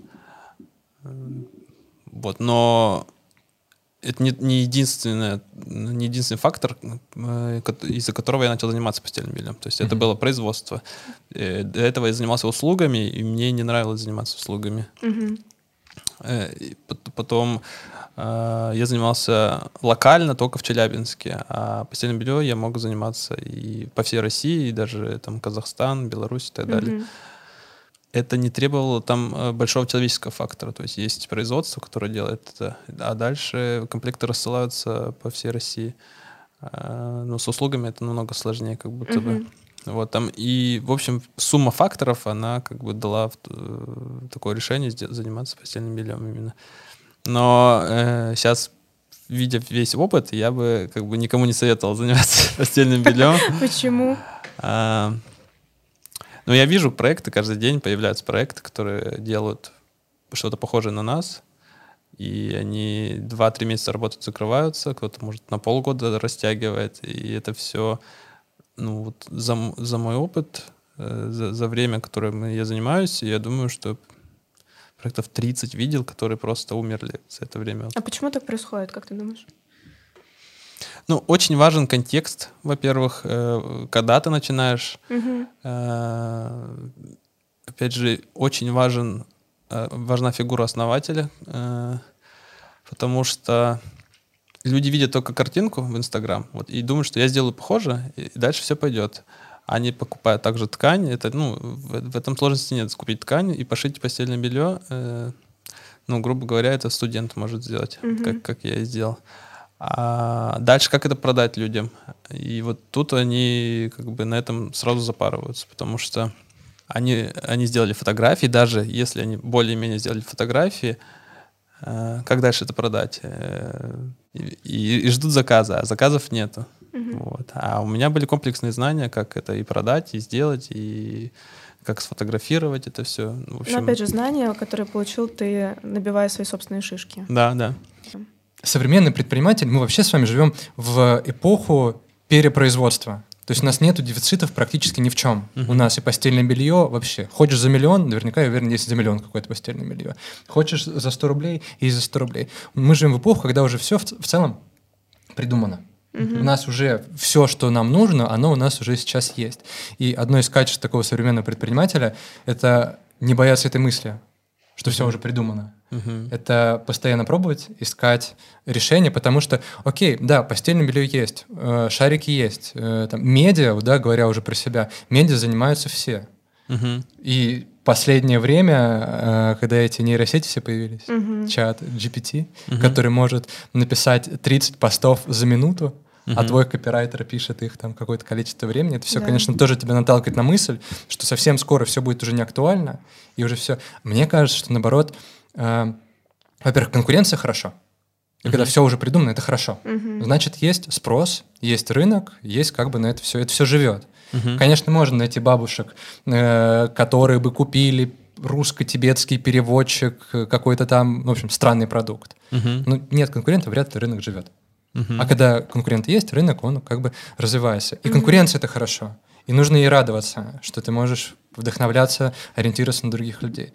Вот, но это не, не, единственное, не единственный фактор, э, из-за которого я начал заниматься постельным бельем. То есть это Мгм. было производство. Э, До этого я занимался услугами, и мне не нравилось заниматься услугами. Пот- Потом я занимался локально только в Челябинске, а постельным белье я мог заниматься и по всей России, и даже там Казахстан, Беларусь и так далее. Мгм. Это не требовало там э, большого человеческого фактора, то есть есть производство, которое делает это, а дальше комплекты рассылаются по всей России. А, Но с услугами это намного сложнее, как будто бы. Вот там и, в общем, сумма факторов, она как бы дала э, такое решение заниматься постельным бельем именно. Но сейчас, видя весь опыт, я бы как бы никому не советовал заниматься постельным бельем. Почему? Но я вижу проекты, каждый день появляются проекты, которые делают что-то похожее на нас, и они 2-3 месяца работают, закрываются, кто-то, может, на полгода растягивает, и это все, ну, вот за, за мой опыт, э, за, за время, которым я занимаюсь, я думаю, что проектов 30 видел, которые просто умерли за это время. А почему так происходит, как ты думаешь? Ну, очень важен контекст, во-первых, э, когда ты начинаешь. Э, Опять же, очень важен, э, важна фигура основателя, потому что люди видят только картинку в Инстаграм вот, и думают, что я сделаю похоже, и дальше все пойдет. Они покупают также ткань. Это, ну, в, в этом сложности нет. Купить ткань и пошить постельное белье, э, ну, грубо говоря, это студент может сделать, Мгм. как, как я и сделал. А дальше как это продать людям? И вот тут они как бы на этом сразу запарываются, потому что они, они сделали фотографии, даже если они более-менее сделали фотографии, э, как дальше это продать? Э, И, и- и ждут заказа, а заказов нету. Мгм. Вот. А у меня были комплексные знания, как это и продать, и сделать, и как сфотографировать это все. В Но общем, опять же, знания, которые получил ты, набивая свои собственные шишки. да, да. Современный предприниматель, мы вообще с вами живем в эпоху перепроизводства. То есть у нас нет дефицитов практически ни в чем. Мгм. У нас и постельное белье вообще. Хочешь за миллион, наверняка, я уверен, есть за миллион какое-то постельное белье. Хочешь за 100 рублей, и за 100 рублей. Мы живем в эпоху, когда уже все в, в целом придумано. У нас уже все, что нам нужно, оно у нас уже сейчас есть. И одно из качеств такого современного предпринимателя — это не бояться этой мысли, что все уже придумано. Мгм. Это постоянно пробовать, искать решения, потому что, окей, да, постельное белье есть, э, шарики есть, э, там, медиа, да, говоря уже про себя, медиа занимаются все. Мгм. И последнее время, э, когда эти нейросети все появились, Мгм. чат GPT, Мгм. который может написать 30 постов за минуту, а Мгм. твой копирайтер пишет их там какое-то количество времени. Это все, Да. конечно, тоже тебя наталкивает на мысль, что совсем скоро все будет уже не актуально, и уже все. Мне кажется, что наоборот, во-первых, конкуренция хорошо. И когда Мгм. все уже придумано, это хорошо. Мгм. Значит, есть спрос, есть рынок, есть как бы на это все, это все живет. Мгм. Конечно, можно найти бабушек, э, которые бы купили русско-тибетский переводчик, э, какой-то там, в общем, странный продукт. Мгм. Ну, нет конкурента, вряд ли рынок живет. Мгм. А когда конкурент есть, рынок, он как бы развивается. И конкуренция — это хорошо. И нужно ей радоваться, что ты можешь вдохновляться, ориентироваться на других людей.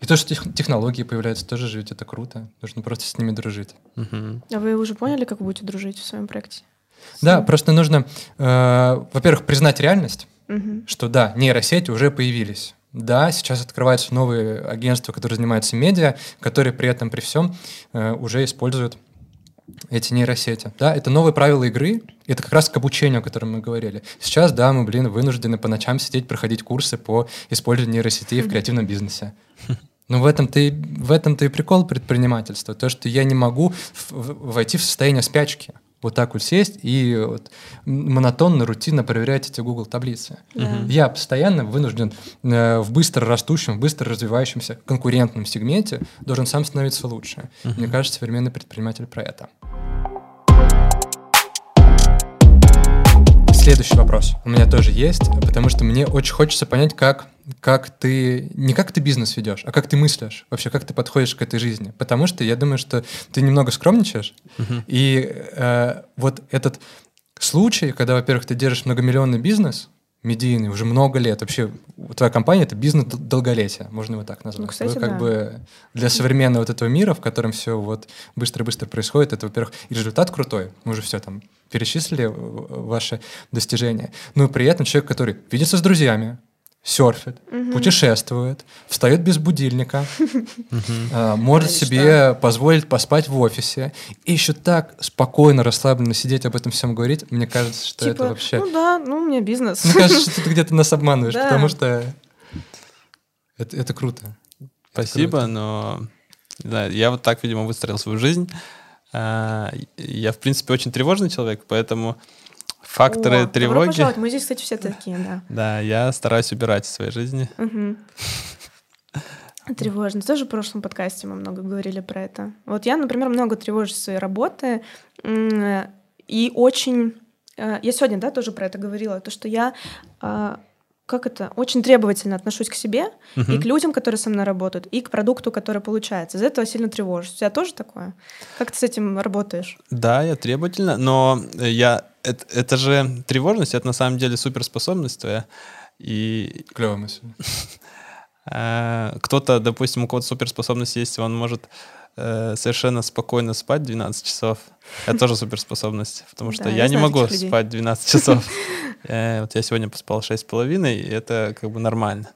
И то, что тех- технологии появляются, тоже жить, это круто. Нужно просто с ними дружить. Мгм. А вы уже поняли, как будете дружить в своем проекте? Да, просто нужно, э, во-первых, признать реальность, Мгм. что да, нейросети уже появились. Да, сейчас открываются новые агентства, которые занимаются медиа, которые при этом, при всем, э, уже используют эти нейросети. Да, это новые правила игры, это как раз к обучению, о котором мы говорили. Сейчас, да, мы, блин, вынуждены по ночам сидеть, проходить курсы по использованию нейросетей в креативном бизнесе. Но в этом-то и, в этом-то и прикол предпринимательства. То, что я не могу в- в- войти в состояние спячки. Вот так вот сесть и вот монотонно, рутинно проверять эти Google таблицы. Да. Я постоянно вынужден э, в быстро растущем, быстро развивающемся конкурентном сегменте должен сам становиться лучше. Мне кажется, современный предприниматель про это. Следующий вопрос. У меня тоже есть, потому что мне очень хочется понять, как, как ты, не как ты бизнес ведешь, а как ты мыслишь, вообще, как ты подходишь к этой жизни. Потому что я думаю, что ты немного скромничаешь, и э, вот этот случай, когда, во-первых, ты держишь многомиллионный бизнес, медийный, уже много лет. Вообще, твоя компания — это бизнес дол- долголетия, можно его так назвать. Ну, кстати, Вы как да. бы для современного вот этого мира, в котором все вот быстро-быстро происходит, это, во-первых, и результат крутой, мы уже все там перечислили ваши достижения, но при этом человек, который видится с друзьями, серфит, путешествует, встает без будильника, а, может себе позволить поспать в офисе, и еще так спокойно, расслабленно сидеть об этом всем говорить, мне кажется, что Типа, это вообще... ну да, ну у меня бизнес. Мне кажется, что ты где-то нас обманываешь, Да. потому что это, это круто. Спасибо, круто. но не знаю, я вот так, видимо, выстроил свою жизнь. А, Я, в принципе, очень тревожный человек, поэтому факторы О, Добро тревоги... пожаловать. Мы здесь, кстати, все такие, да. Да, я стараюсь убирать в своей жизни. Мгм. Тревожно. Тоже в прошлом подкасте мы много говорили про это. Вот я, например, много тревожусь своей работы. И очень... э, Я сегодня, да, тоже про это говорила. То, что я а, как это, очень требовательно отношусь к себе и к людям, которые со мной работают, и к продукту, который получается. Из-за этого сильно тревожусь. У тебя тоже такое? Как ты с этим работаешь? Да, я требовательно, но я это, это же тревожность, это на самом деле суперспособность твоя. И Клевая мысль. э, кто-то, допустим, у кого-то суперспособность есть, он может э, совершенно спокойно спать 12 часов. Это тоже суперспособность, потому что Да, я не знаю могу спать 12 часов. Э, Вот я сегодня поспал 6,5, и это как бы нормально.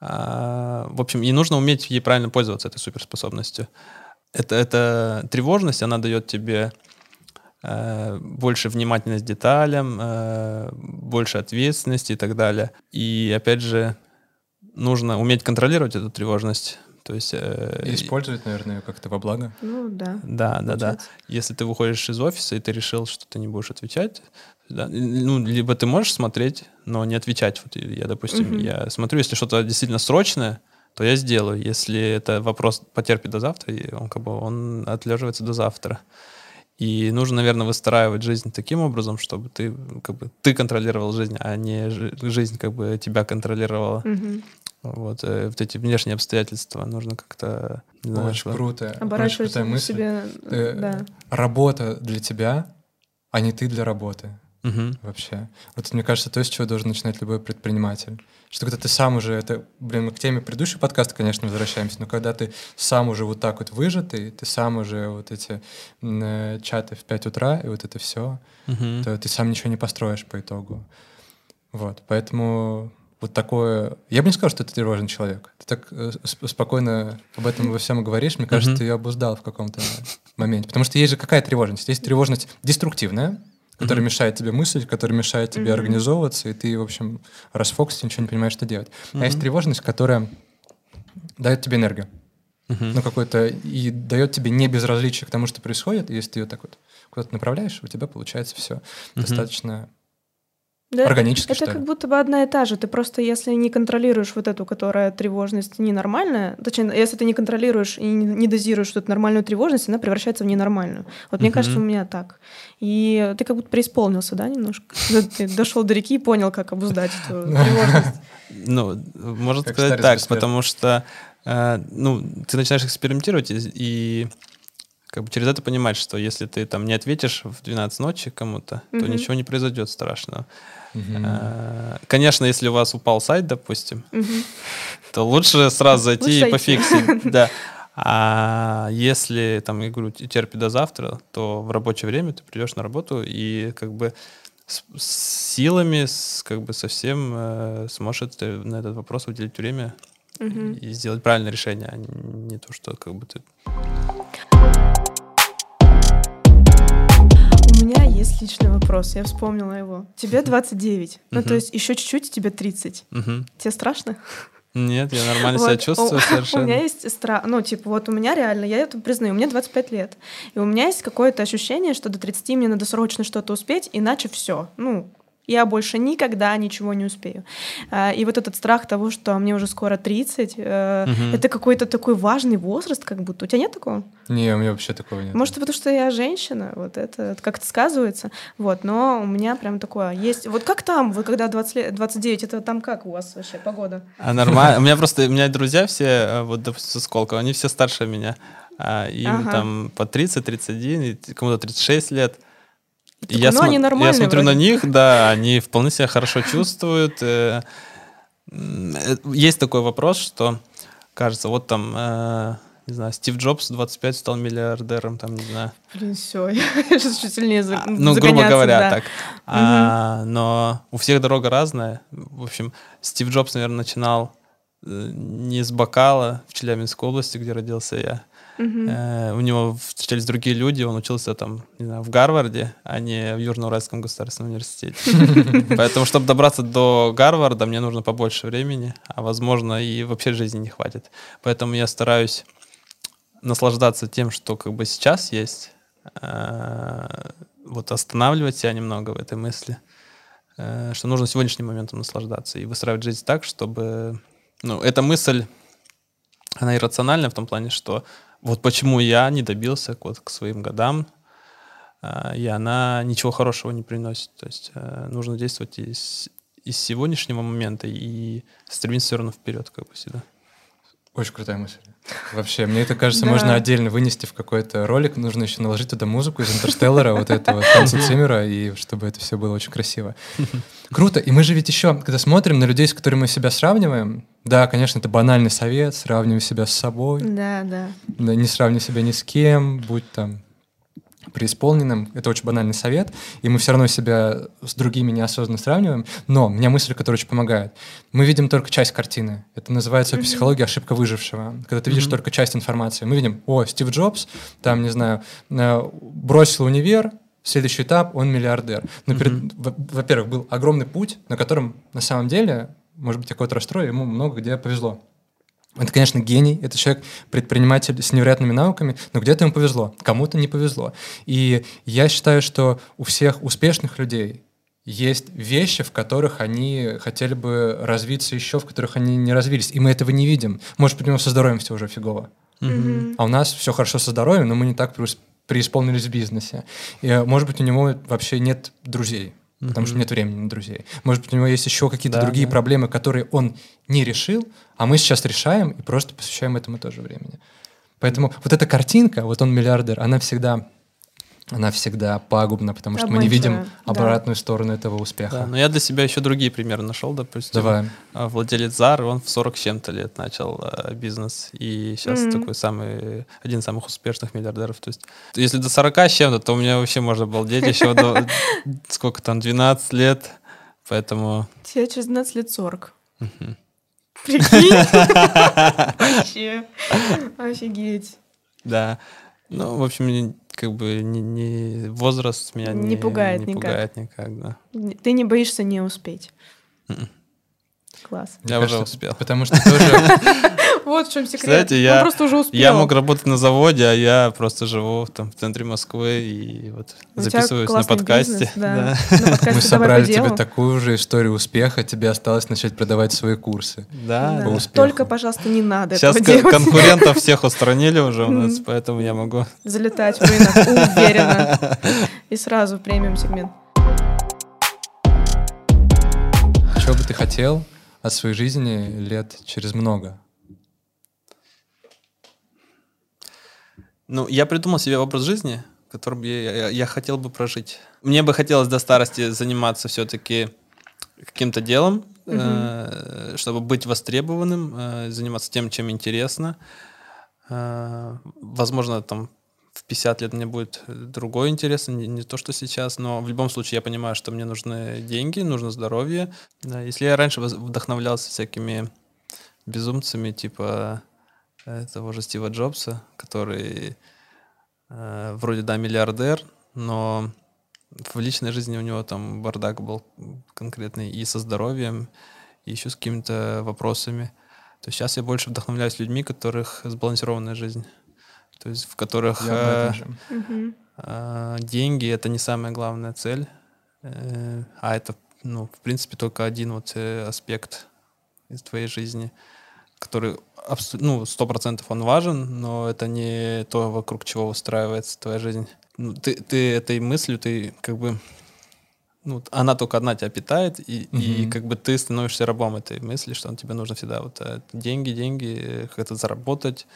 А, В общем, и нужно уметь ей правильно пользоваться, этой суперспособностью. Это, это тревожность, она дает тебе э, больше внимательность к деталям, э, больше ответственности и так далее. И опять же, нужно уметь контролировать эту тревожность. То есть... э, И использовать, наверное, как-то во благо. Ну да. да, да, да. Если ты выходишь из офиса и ты решил, что ты не будешь отвечать, да, ну, либо ты можешь смотреть, но не отвечать. Вот я, допустим, Мгм. я смотрю, если что-то действительно срочное, то я сделаю. Если это вопрос потерпит до завтра, и он как бы он отлеживается до завтра. И нужно, наверное, выстраивать жизнь таким образом, чтобы ты как бы ты контролировал жизнь, а не жи- жизнь как бы тебя контролировала. Мгм. Вот, э, вот эти внешние обстоятельства нужно как-то не знаю, Очень что- круто. Очень Оборачивать крутая мысль. себе... Э, Да. Работа для тебя, а не ты для работы. Мгм. вообще. Вот мне кажется, то, с чего должен начинать любой предприниматель. Что когда ты сам уже, это, блин, мы к теме предыдущего подкаста, конечно, возвращаемся, но когда ты сам уже вот так вот выжатый, ты сам уже вот эти э, чаты в 5 утра, и вот это все, Мгм. то ты сам ничего не построишь по итогу. Вот, поэтому вот такое... Я бы не сказал, что ты тревожный человек. Ты так э, сп- спокойно об этом во всем говоришь, мне кажется, Мгм. ты ее обуздал в каком-то моменте. Потому что есть же какая тревожность? Есть тревожность деструктивная, которая Мгм. мешает тебе мыслить, которая мешает тебе Мгм. организовываться, и ты, в общем, расфокусился, ничего не понимаешь, что делать. А есть тревожность, которая дает тебе энергию. Мгм. Ну, какой-то и дает тебе не безразличие к тому, что происходит. И если ты ее так вот куда-то направляешь, у тебя получается все Мгм. достаточно Да, органически, Это что как ли. будто бы одна и та же. Ты просто, если не контролируешь вот эту, которая тревожность ненормальная, точнее, если ты не контролируешь и не дозируешь эту нормальную тревожность, она превращается в ненормальную. Вот мне кажется, у меня так. И ты как будто преисполнился, да, немножко? Когда Ты дошел до реки и понял, как обуздать эту тревожность. Ну, можно сказать так, потому что, э, ну, ты начинаешь экспериментировать и, как бы через это понимать, что если ты там не ответишь в 12 ночи кому-то, то Мгм. ничего не произойдет страшного. Э, Конечно, если у вас упал сайт, допустим, то лучше сразу зайти Лучше и пофиксить. Да. А если, там, я говорю, терпи до завтра, то в рабочее время ты придешь на работу и как бы с, с силами, с, как бы совсем э, сможешь это, на этот вопрос уделить время Мгм. и сделать правильное решение, а не то, что как бы ты... есть личный вопрос, я вспомнила его. Тебе 29, ну Мгм. то есть еще чуть-чуть, тебе 30. Мгм. Тебе страшно? Нет, я нормально себя Вот, чувствую у- совершенно. У меня есть страх, ну, типа, вот у меня реально, я это признаю, мне 25 лет, и у меня есть какое-то ощущение, что до 30 мне надо срочно что-то успеть, иначе все, ну, я больше никогда ничего не успею. А, И вот этот страх того, что мне уже скоро 30, э, Мгм. это какой-то такой важный возраст, как будто. У тебя нет такого? Не, у меня вообще такого нет. Может, потому что я женщина, вот это как-то сказывается. Вот, но у меня прям такое есть. Вот как там, вы когда 20 лет, 29, это там как у вас вообще погода? А нормально. У меня просто, у меня друзья все, э, вот, допустим, со Сколково, они все старше меня. А, Им Ага. там по 30, 31, и кому-то 36 лет. Такой, я, ну, смо- они я нормальные смотрю на вроде. них, да, они вполне себя хорошо чувствуют. э, э, Есть такой вопрос, что, кажется, вот там, э, не знаю, Стив Джобс 25 стал миллиардером, там, не знаю. Блин, все, я сейчас чуть сильнее за- А, Ну, грубо загоняться, говоря, да. так. А, но у всех дорога разная. В общем, Стив Джобс, наверное, начинал не с бокала в Челябинской области, где родился я. Э, у него встречались другие люди, он учился там, не знаю, в Гарварде, а не в Южно-Уральском государственном университете. Поэтому, чтобы добраться до Гарварда, мне нужно побольше времени, а возможно и вообще жизни не хватит. Поэтому я стараюсь наслаждаться тем, что как бы сейчас есть, э, вот останавливать себя немного в этой мысли, э, что нужно сегодняшним моментом наслаждаться и выстраивать жизнь так, чтобы... Ну, эта мысль, она иррациональная в том плане, что вот почему я не добился вот к своим годам, а, и она ничего хорошего не приносит. То есть э, нужно действовать из, из сегодняшнего момента и стремиться все равно вперед, как бы всегда. Очень крутая мысль. Вообще, мне это кажется, Да. можно отдельно вынести в какой-то ролик. Нужно еще наложить туда музыку из Интерстеллара, вот этого Ханса Циммера, и чтобы это все было очень красиво. Круто. И мы же ведь еще, когда смотрим на людей, с которыми мы себя сравниваем, да, конечно, это банальный совет, сравнивай себя с собой, да. да, не сравнивай себя ни с кем, будь там преисполненным. Это очень банальный совет, и мы все равно себя с другими неосознанно сравниваем. Но у меня мысль, которая очень помогает. Мы видим только часть картины. Это называется в психологии ошибка выжившего. Когда ты видишь только часть информации. Мы видим, о, Стив Джобс, там, не знаю, э, бросил универ, следующий этап, он миллиардер. Но перед- во-первых, был огромный путь, на котором на самом деле, может быть, какой-то расстрой, ему много где повезло. Это, конечно, гений, это человек, предприниматель с невероятными навыками, но где-то ему повезло, кому-то не повезло. И я считаю, что у всех успешных людей есть вещи, в которых они хотели бы развиться еще, в которых они не развились, и мы этого не видим. Может быть, у него со здоровьем все уже фигово, Мгм. а у нас все хорошо со здоровьем, но мы не так преисполнились в бизнесе. И, может быть, у него вообще нет друзей, потому что нет времени на друзей. Может быть, у него есть еще какие-то Да, другие да. проблемы, которые он не решил, а мы сейчас решаем и просто посвящаем этому тоже времени. Поэтому вот эта картинка, вот он миллиардер, она всегда, она всегда пагубна, потому что мы не видим Обманчивая, да. обратную сторону этого успеха. Да, но я для себя еще другие примеры нашел, допустим. Давай. А, Владелец Зары, он в 40 с чем-то лет начал э, бизнес, и сейчас Мгм. такой самый, один из самых успешных миллиардеров. То есть, если до 40 с чем-то, то у меня вообще можно балдеть еще до, сколько там, 12 лет, поэтому... Тебе через 12 лет 40. мгм. Прикинь? Вообще. Офигеть. Да. Ну, в общем, как бы не, не- возраст меня Не не, пугает не никак. пугает никак, да. Ты не боишься не успеть. Мгм. Класс. Мне Я уже кажется, успел. Потому что тоже... Вот в чем секрет. Кстати, Он я- просто уже успел. Я мог работать на заводе, а я просто живу там в центре Москвы и вот У записываюсь на подкасте. бизнес, да. Да. На подкасте Мы «Давай собрали тебе делу». такую же историю успеха, тебе осталось начать продавать свои курсы. Да, Да. по да. Только, пожалуйста, не надо Сейчас этого делать. конкурентов всех устранили уже у нас, поэтому я могу. Залетать в рынок уверенно. И сразу премиум сегмент. Чего бы ты хотел от своей жизни лет через много? Ну, я придумал себе образ жизни, которым я, я- я хотел бы прожить. Мне бы хотелось до старости заниматься все-таки каким-то делом, э, чтобы быть востребованным, э, заниматься тем, чем интересно. Э, возможно, там в 50 лет мне будет другой интерес, не, не то, что сейчас, но в любом случае я понимаю, что мне нужны деньги, нужно здоровье. Да, если я раньше вдохновлялся всякими безумцами, типа того же Стива Джобса, который э, вроде, да, миллиардер, но в личной жизни у него там бардак был конкретный и со здоровьем, и еще с какими-то вопросами. То есть сейчас я больше вдохновляюсь людьми, у которых сбалансированная жизнь. То есть в которых э, э, деньги это не самая главная цель, э, а это, ну, в принципе, только один вот э, аспект из твоей жизни, который ну, сто процентов он важен, но это не то, вокруг чего устраивается твоя жизнь. Ну, ты, ты этой мыслью, ты как бы ну, она только одна тебя питает, и, угу. и как бы ты становишься рабом этой мысли, что тебе нужно всегда вот э, деньги, деньги, как-то заработать.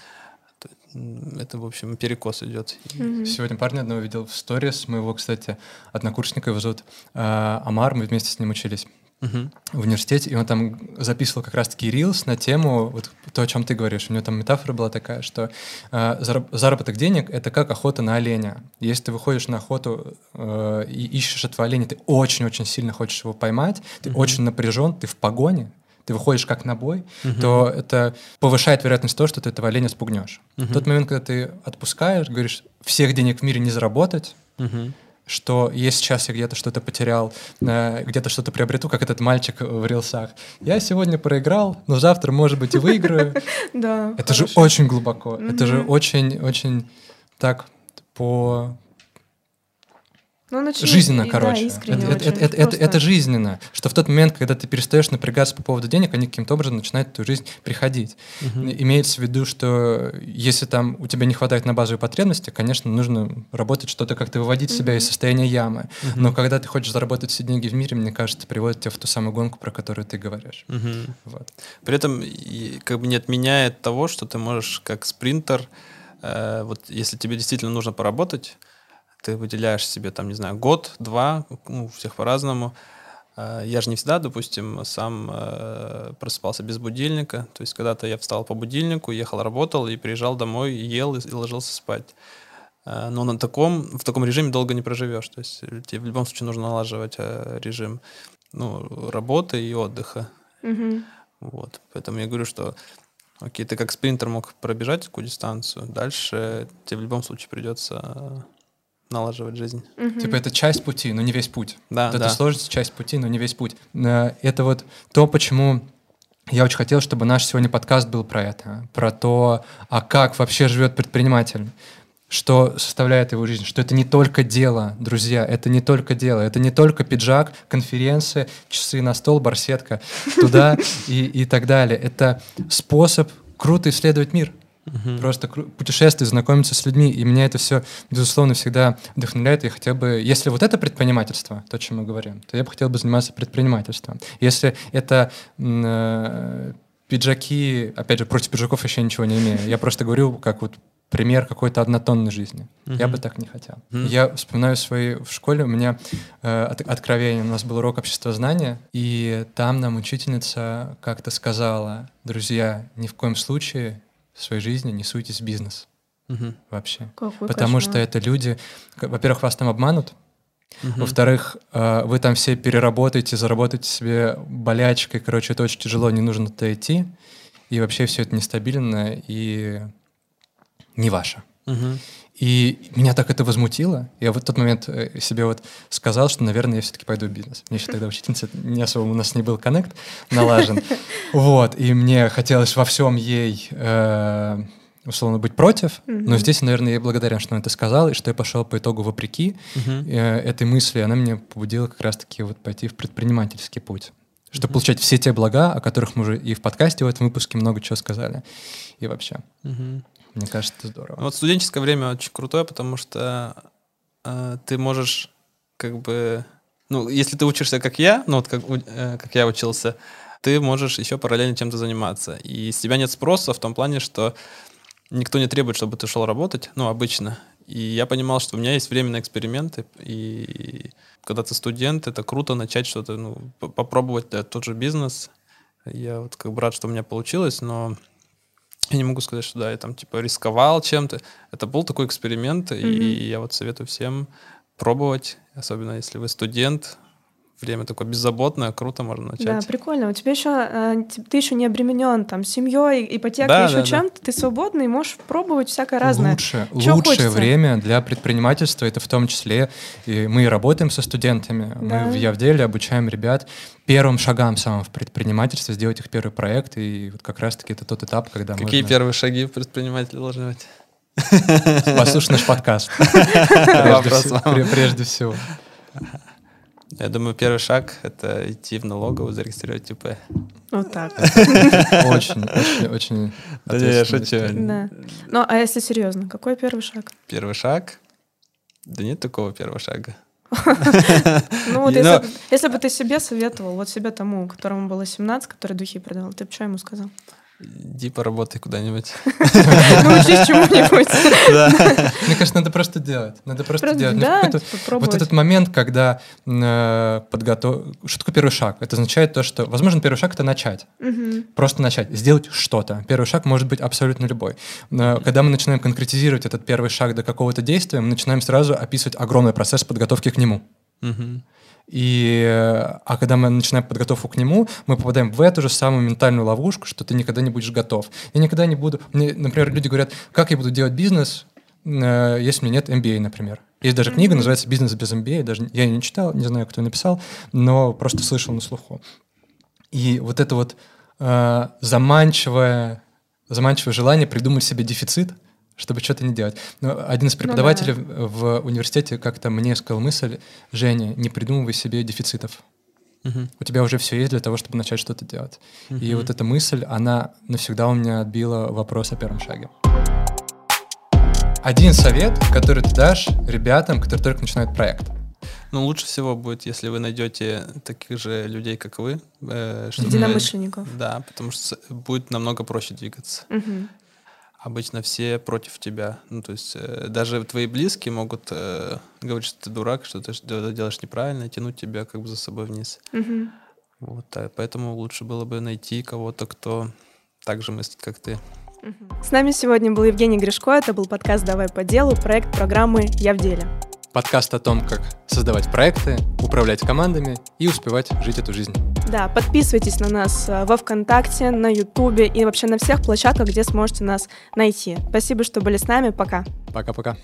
Это, в общем, перекос идет. Угу. Сегодня парня одного видел в сторис, моего, кстати, однокурсника его зовут э, Амар, мы вместе с ним учились в университете, и он там записывал как раз-таки рилс на тему, вот то, о чем ты говоришь. У него там метафора была такая, что э, заработок денег — это как охота на оленя. Если ты выходишь на охоту э, и ищешь этого оленя, ты очень-очень сильно хочешь его поймать, ты uh очень напряжен, ты в погоне, ты выходишь как на бой, uh то это повышает вероятность того, что ты этого оленя спугнешь. uh В тот момент, когда ты отпускаешь, говоришь, всех денег в мире не заработать, uh что если сейчас я где-то что-то потерял, э, где-то что-то приобрету, как этот мальчик в рилсах. Я сегодня проиграл, но завтра, может быть, и выиграю. Да. Это же очень глубоко. Это же очень-очень так по ну, очень, жизненно, и, короче. Да, это, это, это, это, это жизненно, что в тот момент, когда ты перестаешь напрягаться по поводу денег, они каким-то образом начинают в твою жизнь приходить. Угу. Имеется в виду, что если там у тебя не хватает на базовые потребности, конечно, нужно работать что-то, как-то выводить угу. себя из состояния ямы. Угу. Но когда ты хочешь заработать все деньги в мире, мне кажется, это приводит тебя в ту самую гонку, про которую ты говоришь. Угу. Вот. При этом как бы не отменяет того, что ты можешь как спринтер, э, вот если тебе действительно нужно поработать, ты выделяешь себе, там, не знаю, год, два, ну, у всех по-разному. А, я же не всегда, допустим, сам э, просыпался без будильника. То есть когда-то я встал по будильнику, ехал, работал и приезжал домой, ел и, ложился спать. А, но на таком, в таком режиме долго не проживешь. То есть тебе в любом случае нужно налаживать э, режим ну, работы и отдыха. Угу. Вот. Поэтому я говорю, что окей, ты как спринтер мог пробежать такую дистанцию, дальше тебе в любом случае придется налаживать жизнь. Угу. Типа это часть пути, но не весь путь. Да, вот да. Это сложность, часть пути, но не весь путь. Э, это вот то, почему я очень хотел, чтобы наш сегодня подкаст был про это, про то, а как вообще живет предприниматель, что составляет его жизнь, что это не только дело, друзья, это не только дело, это не только пиджак, конференция, часы на стол, барсетка туда и, и так далее. Это способ круто исследовать мир. Угу. Просто путешествовать, знакомиться с людьми. И меня это все, безусловно, всегда вдохновляет. Я хотел бы, если вот это предпринимательство, то, о чем мы говорим, то я бы хотел бы заниматься предпринимательством. Если это э, пиджаки, опять же, против пиджаков еще ничего не имею. Я просто говорю, как вот пример какой-то однотонной жизни. Uh-huh. Я бы так не хотел. Uh-huh. Я вспоминаю свои в школе, у меня э, от, откровение, у нас был урок обществознания, и там нам учительница как-то сказала, друзья, ни в коем случае в своей жизни не суйтесь в бизнес. Угу. Вообще. Какой Потому кошмар. что это люди, во-первых, вас там обманут, Угу. Во-вторых, э, вы там все переработаете, заработаете себе болячкой, короче, это очень тяжело, не нужно туда идти, и вообще все это нестабильно и не ваше. Угу. И меня так это возмутило. Я в тот момент э, себе вот сказал, что, наверное, я все-таки пойду в бизнес. Мне еще тогда учительница, не особо у нас не был коннект налажен. Вот, и мне хотелось во всем ей э, условно быть против, но здесь, наверное, я благодарен, что он это сказал, и что я пошел по итогу вопреки этой мысли, она меня побудила как раз-таки вот пойти в предпринимательский путь чтобы получать все те блага, о которых мы уже и в подкасте в этом выпуске много чего сказали, и вообще. Мне кажется, это здорово. Вот студенческое время очень крутое, потому что э, ты можешь как бы... Ну, если ты учишься как я, ну вот как, э, как я учился, ты можешь еще параллельно чем-то заниматься. И с тебя нет спроса в том плане, что никто не требует, чтобы ты шел работать, ну, обычно. И я понимал, что у меня есть время на эксперименты, и когда ты студент, это круто начать что-то, ну, попробовать да, тот же бизнес. Я вот как бы рад, что у меня получилось, но Я не могу сказать, что да, я там типа рисковал чем-то. Это был такой эксперимент, Мгм. и я вот советую всем пробовать, особенно если вы студент. Время такое беззаботное, круто можно Да, начать. прикольно. У тебя еще ты еще не обременен там семьей, ипотекой, Да, еще да, да. чем-то. Ты свободный, можешь пробовать всякое разное. Лучше, лучшее хочется? время для предпринимательства, это в том числе, и мы и работаем со студентами, Да. мы в Явделе обучаем ребят первым шагам самым в предпринимательстве, сделать их первый проект, и вот как раз-таки это тот этап, когда Какие можно... первые шаги предпринимателя должны быть? Послушай наш подкаст. Прежде всего- вам. пре- Прежде всего. Я думаю, первый шаг — это идти в налоговую, зарегистрировать ИП. Вот так. Очень, очень, очень Да я шучу. Ну, а если серьезно, какой первый шаг? Первый шаг? Да нет такого первого шага. Ну вот бы- если бы ты себе советовал, вот себе тому, которому было 17, который духи продавал, ты бы что ему сказал? Иди поработай куда-нибудь. Ну, учись чему-нибудь. Мне кажется, надо просто делать. Надо просто, делать. Ну, типа, Вот этот момент, когда э, подготов... Что такое первый шаг? Это означает то, что, возможно, первый шаг — это начать. Просто начать, сделать что-то. Первый шаг может быть абсолютно любой. Когда мы начинаем конкретизировать этот первый шаг до какого-то действия, мы начинаем сразу описывать огромный процесс подготовки к нему. Мгм. И, а когда мы начинаем подготовку к нему, мы попадаем в эту же самую ментальную ловушку, что ты никогда не будешь готов. Я никогда не буду... Мне, например, люди говорят, как я буду делать бизнес, э, если у меня нет MBA, например. Есть даже книга, называется «Бизнес без MBA». Даже я ее не читал, не знаю, кто ее написал, но просто слышал на слуху. И вот это вот э, заманчивое, заманчивое желание придумать себе дефицит, чтобы что-то не делать. Но один из Ну преподавателей в университете как-то мне сказал мысль, Женя, не придумывай себе дефицитов. Мгм. У тебя уже все есть для того, чтобы начать что-то делать. И Мгм. вот эта мысль, она навсегда у меня отбила вопрос о первом шаге. Один совет, который ты дашь ребятам, которые только начинают проект. Ну, лучше всего будет, если вы найдете таких же людей, как вы. э, чтобы- Единомышленников. Да, потому что будет намного проще двигаться. Мгм. Обычно все против тебя. Ну, то есть э, даже твои близкие могут э, говорить, что ты дурак, что ты делаешь неправильно, тянуть тебя как бы за собой вниз. Мгм. Вот, а поэтому лучше было бы найти кого-то, кто так же мыслит, как ты. С нами сегодня был Евгений Гришко. Это был подкаст «Давай по делу», проект программы «Я в деле». Подкаст о том, как создавать проекты, управлять командами и успевать жить эту жизнь. Да, подписывайтесь на нас э, во ВКонтакте, на Ютубе и вообще на всех площадках, где сможете нас найти. Спасибо, что были с нами. Пока. Пока-пока.